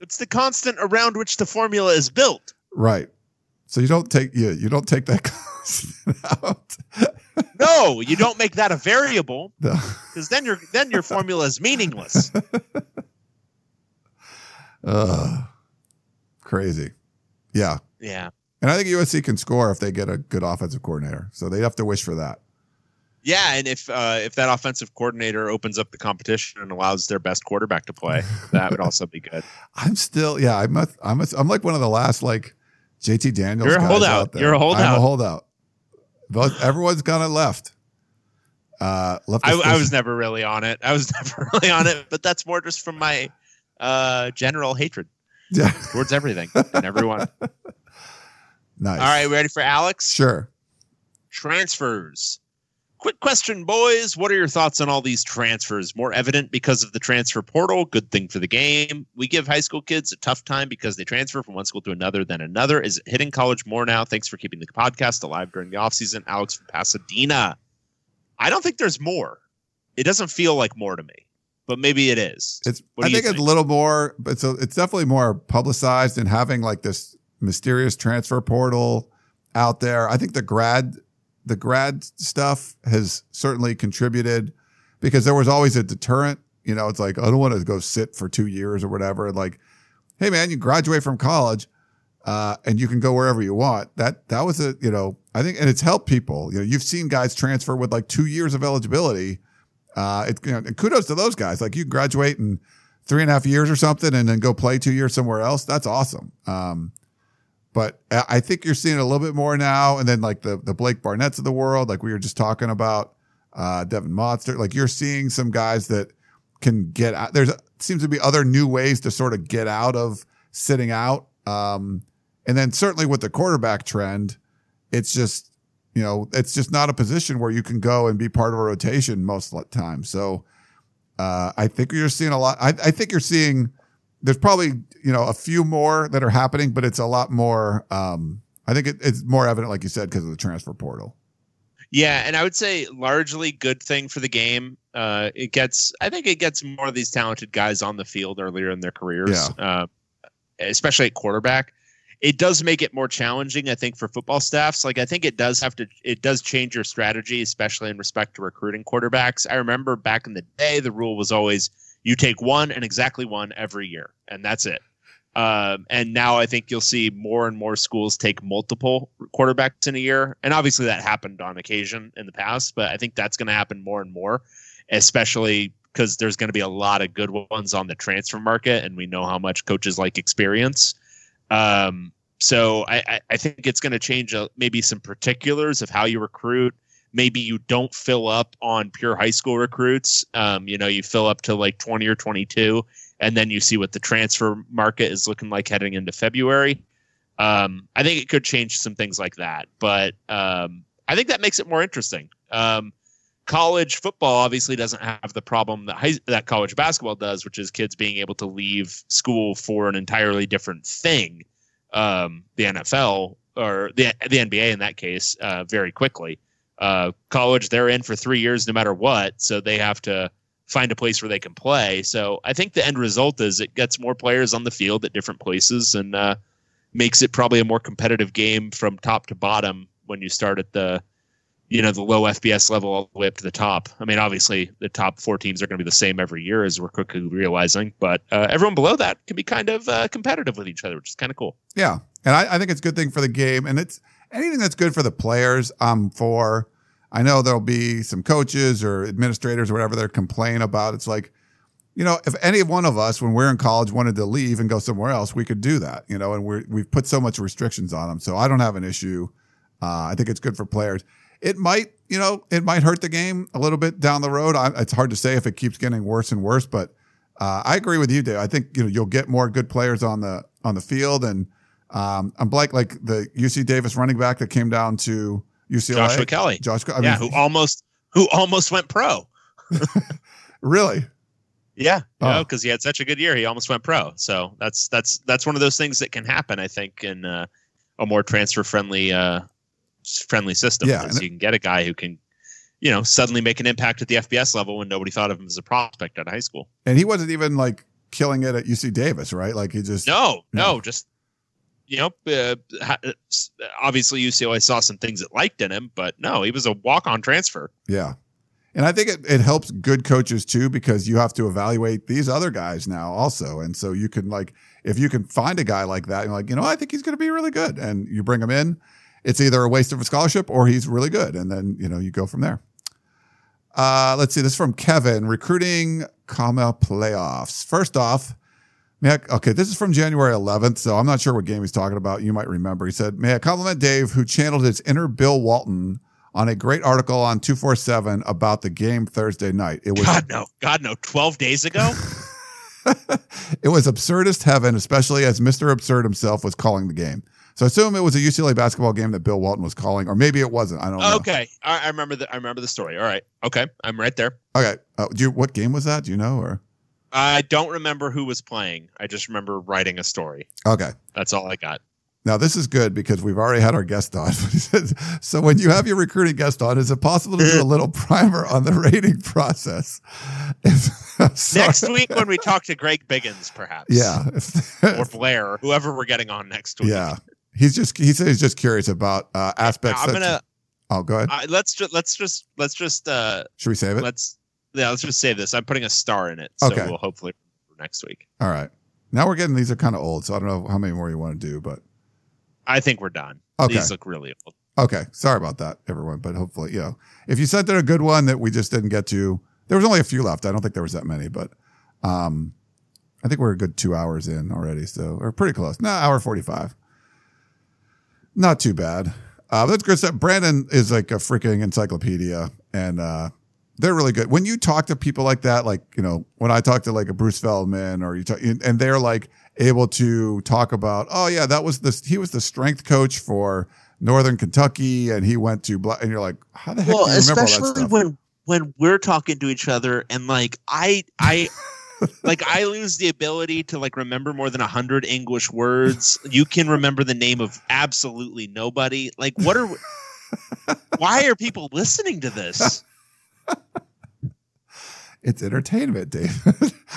It's the constant around which the formula is built.
right. So you don't take yeah you don't take that constant out.
No, you don't make that a variable
No.
because then your then your formula is meaningless.
Ugh. crazy. Yeah.
Yeah.
And I think USC can score if they get a good offensive coordinator. So they have to wish for that.
Yeah, and if uh, if that offensive coordinator opens up the competition and allows their best quarterback to play, that would also be good.
I'm still, yeah, I'm a, I'm a, I'm like one of the last like JT Daniels.
You're a
guys
holdout.
out there.
You're a
I'm a
holdout.
holdout. But everyone's gone and left. Uh, left.
I, I was never really on it. I was never really on it, but that's more just from my uh, general hatred
yeah,
towards everything and everyone.
nice.
All right, ready for Alex?
sure.
transfers. Quick question, boys. What are your thoughts on all these transfers? More evident because of the transfer portal. Good thing for the game. We give high school kids a tough time because they transfer from one school to another, then another. Is it hitting college more now? Thanks for keeping the podcast alive during the offseason. Alex from Pasadena. I don't think there's more. It doesn't feel like more to me, but maybe it is.
It's. I
you
think, it's a little more, but it's a, it's definitely more publicized and having like this mysterious transfer portal out there. I think the grad, the grad stuff has certainly contributed because there was always a deterrent. You know, it's like I don't want to go sit for two years or whatever. Like, hey man, you graduate from college. uh, and you can go wherever you want. That that was a you know I think, and it's helped people. You know, you've seen guys transfer with like two years of eligibility. Uh, it, you know, and kudos to those guys. Like you graduate in three and a half years or something, and then go play two years somewhere else. That's awesome. Um, but I I think you're seeing a little bit more now. And then like the the Blake Barnett's of the world, like we were just talking about, uh, Devon Modster. Like you're seeing some guys that can get out. There's seems to be other new ways to sort of get out of sitting out. Um, and then certainly with the quarterback trend, it's just, you know, it's just not a position where you can go and be part of a rotation most of the time. So, uh, I think you're seeing a lot. I, I think you're seeing, there's probably, you know, a few more that are happening, but it's a lot more, um, I think it, it's more evident, like you said, because of the transfer portal.
Yeah, and I would say largely good thing for the game. Uh, it gets, I think, it gets more of these talented guys on the field earlier in their careers, uh, especially at quarterback. It does make it more challenging, I think, for football staffs. Like, I think it does have to, it does change your strategy, especially in respect to recruiting quarterbacks. I remember back in the day, the rule was always you take one and exactly one every year, and that's it. Um, and now I think you'll see more and more schools take multiple quarterbacks in a year. And obviously that happened on occasion in the past, but I think that's going to happen more and more, especially because there's going to be a lot of good ones on the transfer market. And we know how much coaches like experience. Um, so I, I, think it's going to change uh, maybe some particulars of how you recruit. Maybe you don't fill up on pure high school recruits. Um, you know, you fill up to like 20 or 22 and then you see what the transfer market is looking like heading into February. Um, I think it could change some things like that, but um, I think that makes it more interesting. Um, college football obviously doesn't have the problem that high, that college basketball does, which is kids being able to leave school for an entirely different thing. Um, the NFL or the the NBA in that case, uh, very quickly. Uh, college, they're in for three years no matter what, so they have to find a place where they can play. So I think the end result is it gets more players on the field at different places and uh, makes it probably a more competitive game from top to bottom when you start at the you know the low FBS level all the way up to the top. I mean, obviously the top four teams are going to be the same every year, as we're quickly realizing. But uh, everyone below that can be kind of uh, competitive with each other, which is kind of cool.
Yeah, and I, I think it's a good thing for the game, and it's anything that's good for the players. I'm for. I know there'll be some coaches or administrators or whatever they're complaining about. It's like, you know, if any one of us, when we're in college, wanted to leave and go somewhere else, we could do that. You know, and we're we've put so much restrictions on them, so I don't have an issue. Uh, I think it's good for players. It might, you know, it might hurt the game a little bit down the road. I, it's hard to say if it keeps getting worse and worse, but uh, I agree with you, Dave. I think you know you'll get more good players on the on the field, and um, I'm like like the UC Davis running back that came down to UCLA,
Joshua Kelly,
Josh, I
yeah,
mean,
who almost who almost went pro.
really,
Yeah,
Oh.
because he had such a good year, he almost went pro. So that's that's that's one of those things that can happen. I think in uh, a more transfer friendly uh, friendly system.
Yeah, and-
you can get a guy who can, you know, suddenly make an impact at the FBS level when nobody thought of him as a prospect out of high school.
and he wasn't even like killing it at UC Davis, right? Like he just
No,
No.
no, just you know, uh, s- obviously UCLA saw some things it liked in him, but no, he was a walk on transfer.
Yeah. And I think it, it helps good coaches too, because you have to evaluate these other guys now also. And so you can like, if you can find a guy like that, you're like, you know, I think he's going to be really good. And you bring him in, it's either a waste of a scholarship or he's really good. And then, you know, you go from there. Uh, let's see. This is from Kevin recruiting comma playoffs. First off, May I, okay, this is from January 11th, so I'm not sure what game he's talking about. You might remember. He said, May I compliment Dave, who channeled his inner Bill Walton on a great article on 247 about the game Thursday night. It was
God no, God no, twelve days ago.
it was absurdist heaven, especially as Mr. Absurd himself was calling the game. So I assume it was a UCLA basketball game that Bill Walton was calling, or maybe it wasn't. I don't know.
okay, I, I remember the I remember the story. All right, okay, I'm right there.
Okay. Uh, do you, what game was that? Do you know? Or
I don't remember who was playing. I just remember writing a story.
okay.
That's all I got.
Now this is good because we've already had our guest on. so when you have your recruiting guest on, is it possible to do a little primer on the rating process? If.
Next week when we talk to Greg Biggins, perhaps.
yeah, if-
Or Blair, or whoever we're getting on next week.
yeah. He's just he said he's just curious about uh, aspects.
I'm gonna
oh, go ahead.
uh, let's just let's just let's just uh
Should we save it?
let's yeah let's just save this. I'm putting a star in it, so
Okay.
we'll hopefully next week.
All right. Now we're getting these are kind of old, so I don't know how many more you want to do, but
I think we're done.
Okay.
These look really old.
Okay, sorry about that, everyone. But hopefully, you know, if you sent in a good one that we just didn't get to, there was only a few left. I don't think there was that many, but um, I think we're a good two hours in already, so we're pretty close. No, hour forty-five. Not too bad. Uh, that's good stuff. Brandon is like a freaking encyclopedia, and uh, they're really good. When you talk to people like that, like you know, when I talk to like a Bruce Feldman, or you talk, and they're like able to talk about, oh yeah, that was the he was the strength coach for Northern Kentucky, and he went to, Bla-, and you're like, how the heck
Well,
do you remember all that
especially
stuff?
when when we're talking to each other and like I I like I lose the ability to like remember more than a hundred English words. You can remember the name of absolutely nobody. Like what are why are people listening to this?
it's entertainment, David.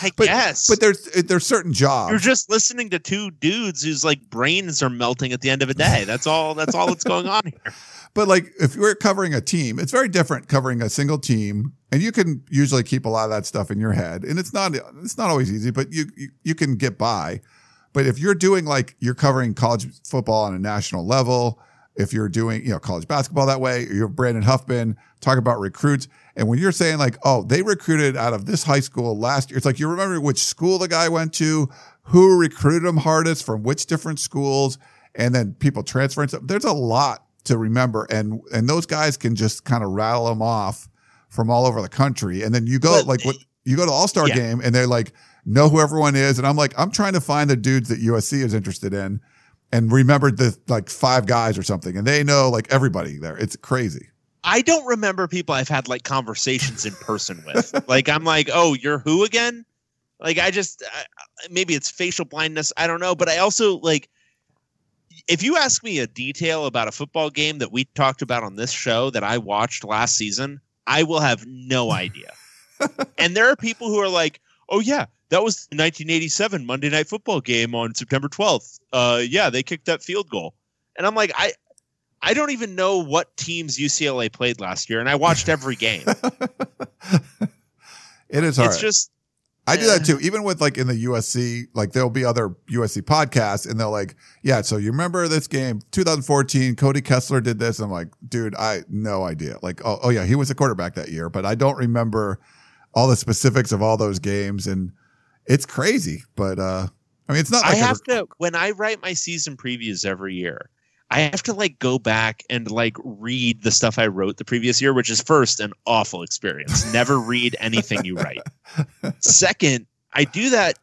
I
But-
guess.
but there's there's certain jobs.
you're just listening to two dudes whose like brains are melting at the end of a day. That's all that's all that's going on here.
But like if we're covering a team, it's very different covering a single team, and you can usually keep a lot of that stuff in your head, and it's not it's not always easy, but you you, you can get by. But if you're doing like you're covering college football on a national level, if you're doing you know college basketball that way, you're Brandon Huffman talk about recruits, and when you're saying like oh they recruited out of this high school last year, it's like you remember which school the guy went to, who recruited him hardest from which different schools, and then people transferring stuff. There's a lot to remember, and and those guys can just kind of rattle them off from all over the country, and then you go
But-
like what you go to All Star
Yeah.
game, and they're like know who everyone is, and I'm like I'm trying to find the dudes that USC is interested in, and remembered the like five guys or something, and they know like everybody there. It's crazy.
I don't remember people I've had like conversations in person with. like I'm like, "Oh, you're who again?" Like I just I, maybe it's facial blindness, I don't know, but I also like if you ask me a detail about a football game that we talked about on this show that I watched last season, I will have no idea. and there are people who are like, "Oh yeah, that was the 1987 Monday Night Football game on September 12th. Uh yeah, they kicked that field goal." And I'm like, "I I don't even know what teams UCLA played last year, and I watched every game.
It is hard.
it's just
I do that too. Even with like in the USC, like there'll be other USC podcasts and they'll like, yeah, so you remember this game, 2014, Cody Kessler did this. I'm like, dude, I no idea. Like, oh, oh yeah, he was a quarterback that year, but I don't remember all the specifics of all those games. And it's crazy. But uh I mean it's not
I
like a-
have to when I write my season previews every year. I have to like go back and like read the stuff I wrote the previous year, which is first an awful experience. Never read anything you write. Second, I do that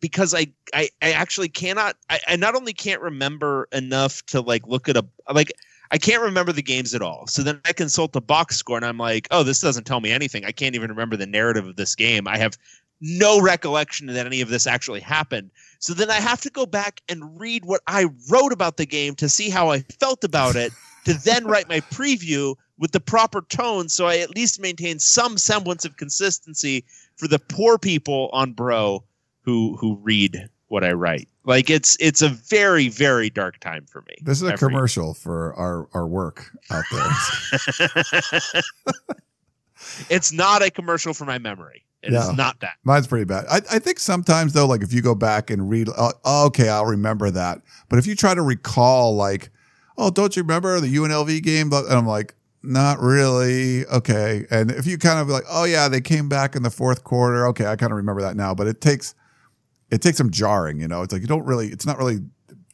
because I I, I actually cannot I, I not only can't remember enough to like look at a like I can't remember the games at all. So then I consult the box score and I'm like, oh, this doesn't tell me anything. I can't even remember the narrative of this game. I have no recollection that any of this actually happened. So then I have to go back and read what I wrote about the game to see how I felt about it, to then write my preview with the proper tone so I at least maintain some semblance of consistency for the poor people on Bro who who read what I write. Like it's it's a very very dark time for me.
this is a commercial for our, our work out there.
it's not a commercial for my memory. It is
Yeah.
not that.
Mine's pretty bad. I, I think sometimes though, like if you go back and read, oh, oh, okay, I'll remember that. But if you try to recall, like, oh, don't you remember the UNLV game? And I'm like, not really. Okay. And if you kind of like, oh yeah, they came back in the fourth quarter. Okay, I kind of remember that now. But it takes, it takes some jarring. You know, it's like you don't really. It's not really.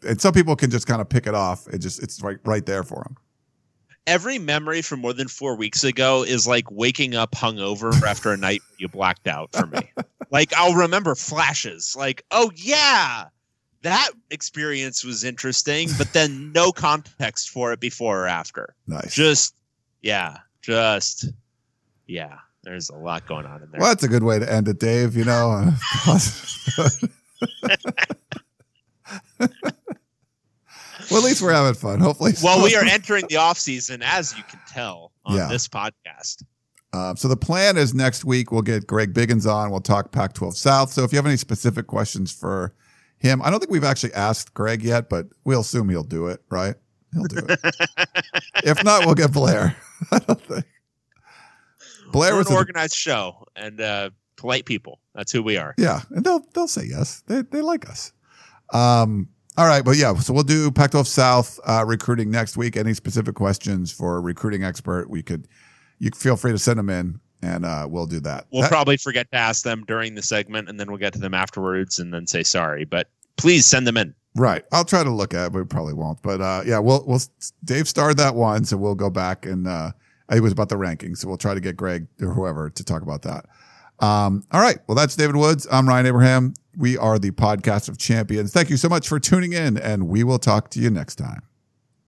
And some people can just kind of pick it off. It just it's right right there for them.
Every memory from more than four weeks ago is like waking up hungover after a night you blacked out for me. like I'll remember flashes, like, oh yeah, that experience was interesting, but then no context for it before or after.
Nice.
Just yeah, just yeah. There's a lot going on in there.
Well, that's a good way to end it, Dave. You know. well, at least we're having fun. Hopefully.
Well, we are entering the off season, as you can tell on
Yeah.
this podcast.
Uh, so the plan is next week we'll get Greg Biggins on. We'll talk Pac-12 South. So if you have any specific questions for him, I don't think we've actually asked Greg yet, but we'll assume he'll do it, right? He'll do it. if not, we'll get Blair. I don't think. Blair
We're
was
an
a-
organized show and uh, polite people. That's who we are.
yeah, and they'll they'll say yes. They they like us. Um, All right, but yeah, so we'll do Pac-12 South uh, recruiting next week. Any specific questions for a recruiting expert, we could you feel free to send them in, and uh, we'll do that.
We'll
That-
probably forget to ask them during the segment, and then we'll get to them afterwards, and then say sorry. But please send them in.
Right. I'll try to look at it, but we probably won't. But uh, yeah, we'll we'll Dave starred that one, so we'll go back and uh, it was about the rankings, so we'll try to get Greg or whoever to talk about that. Um, all right. Well, that's David Woods. I'm Ryan Abraham. We are the podcast of champions. Thank you so much for tuning in, and we will talk to you next time.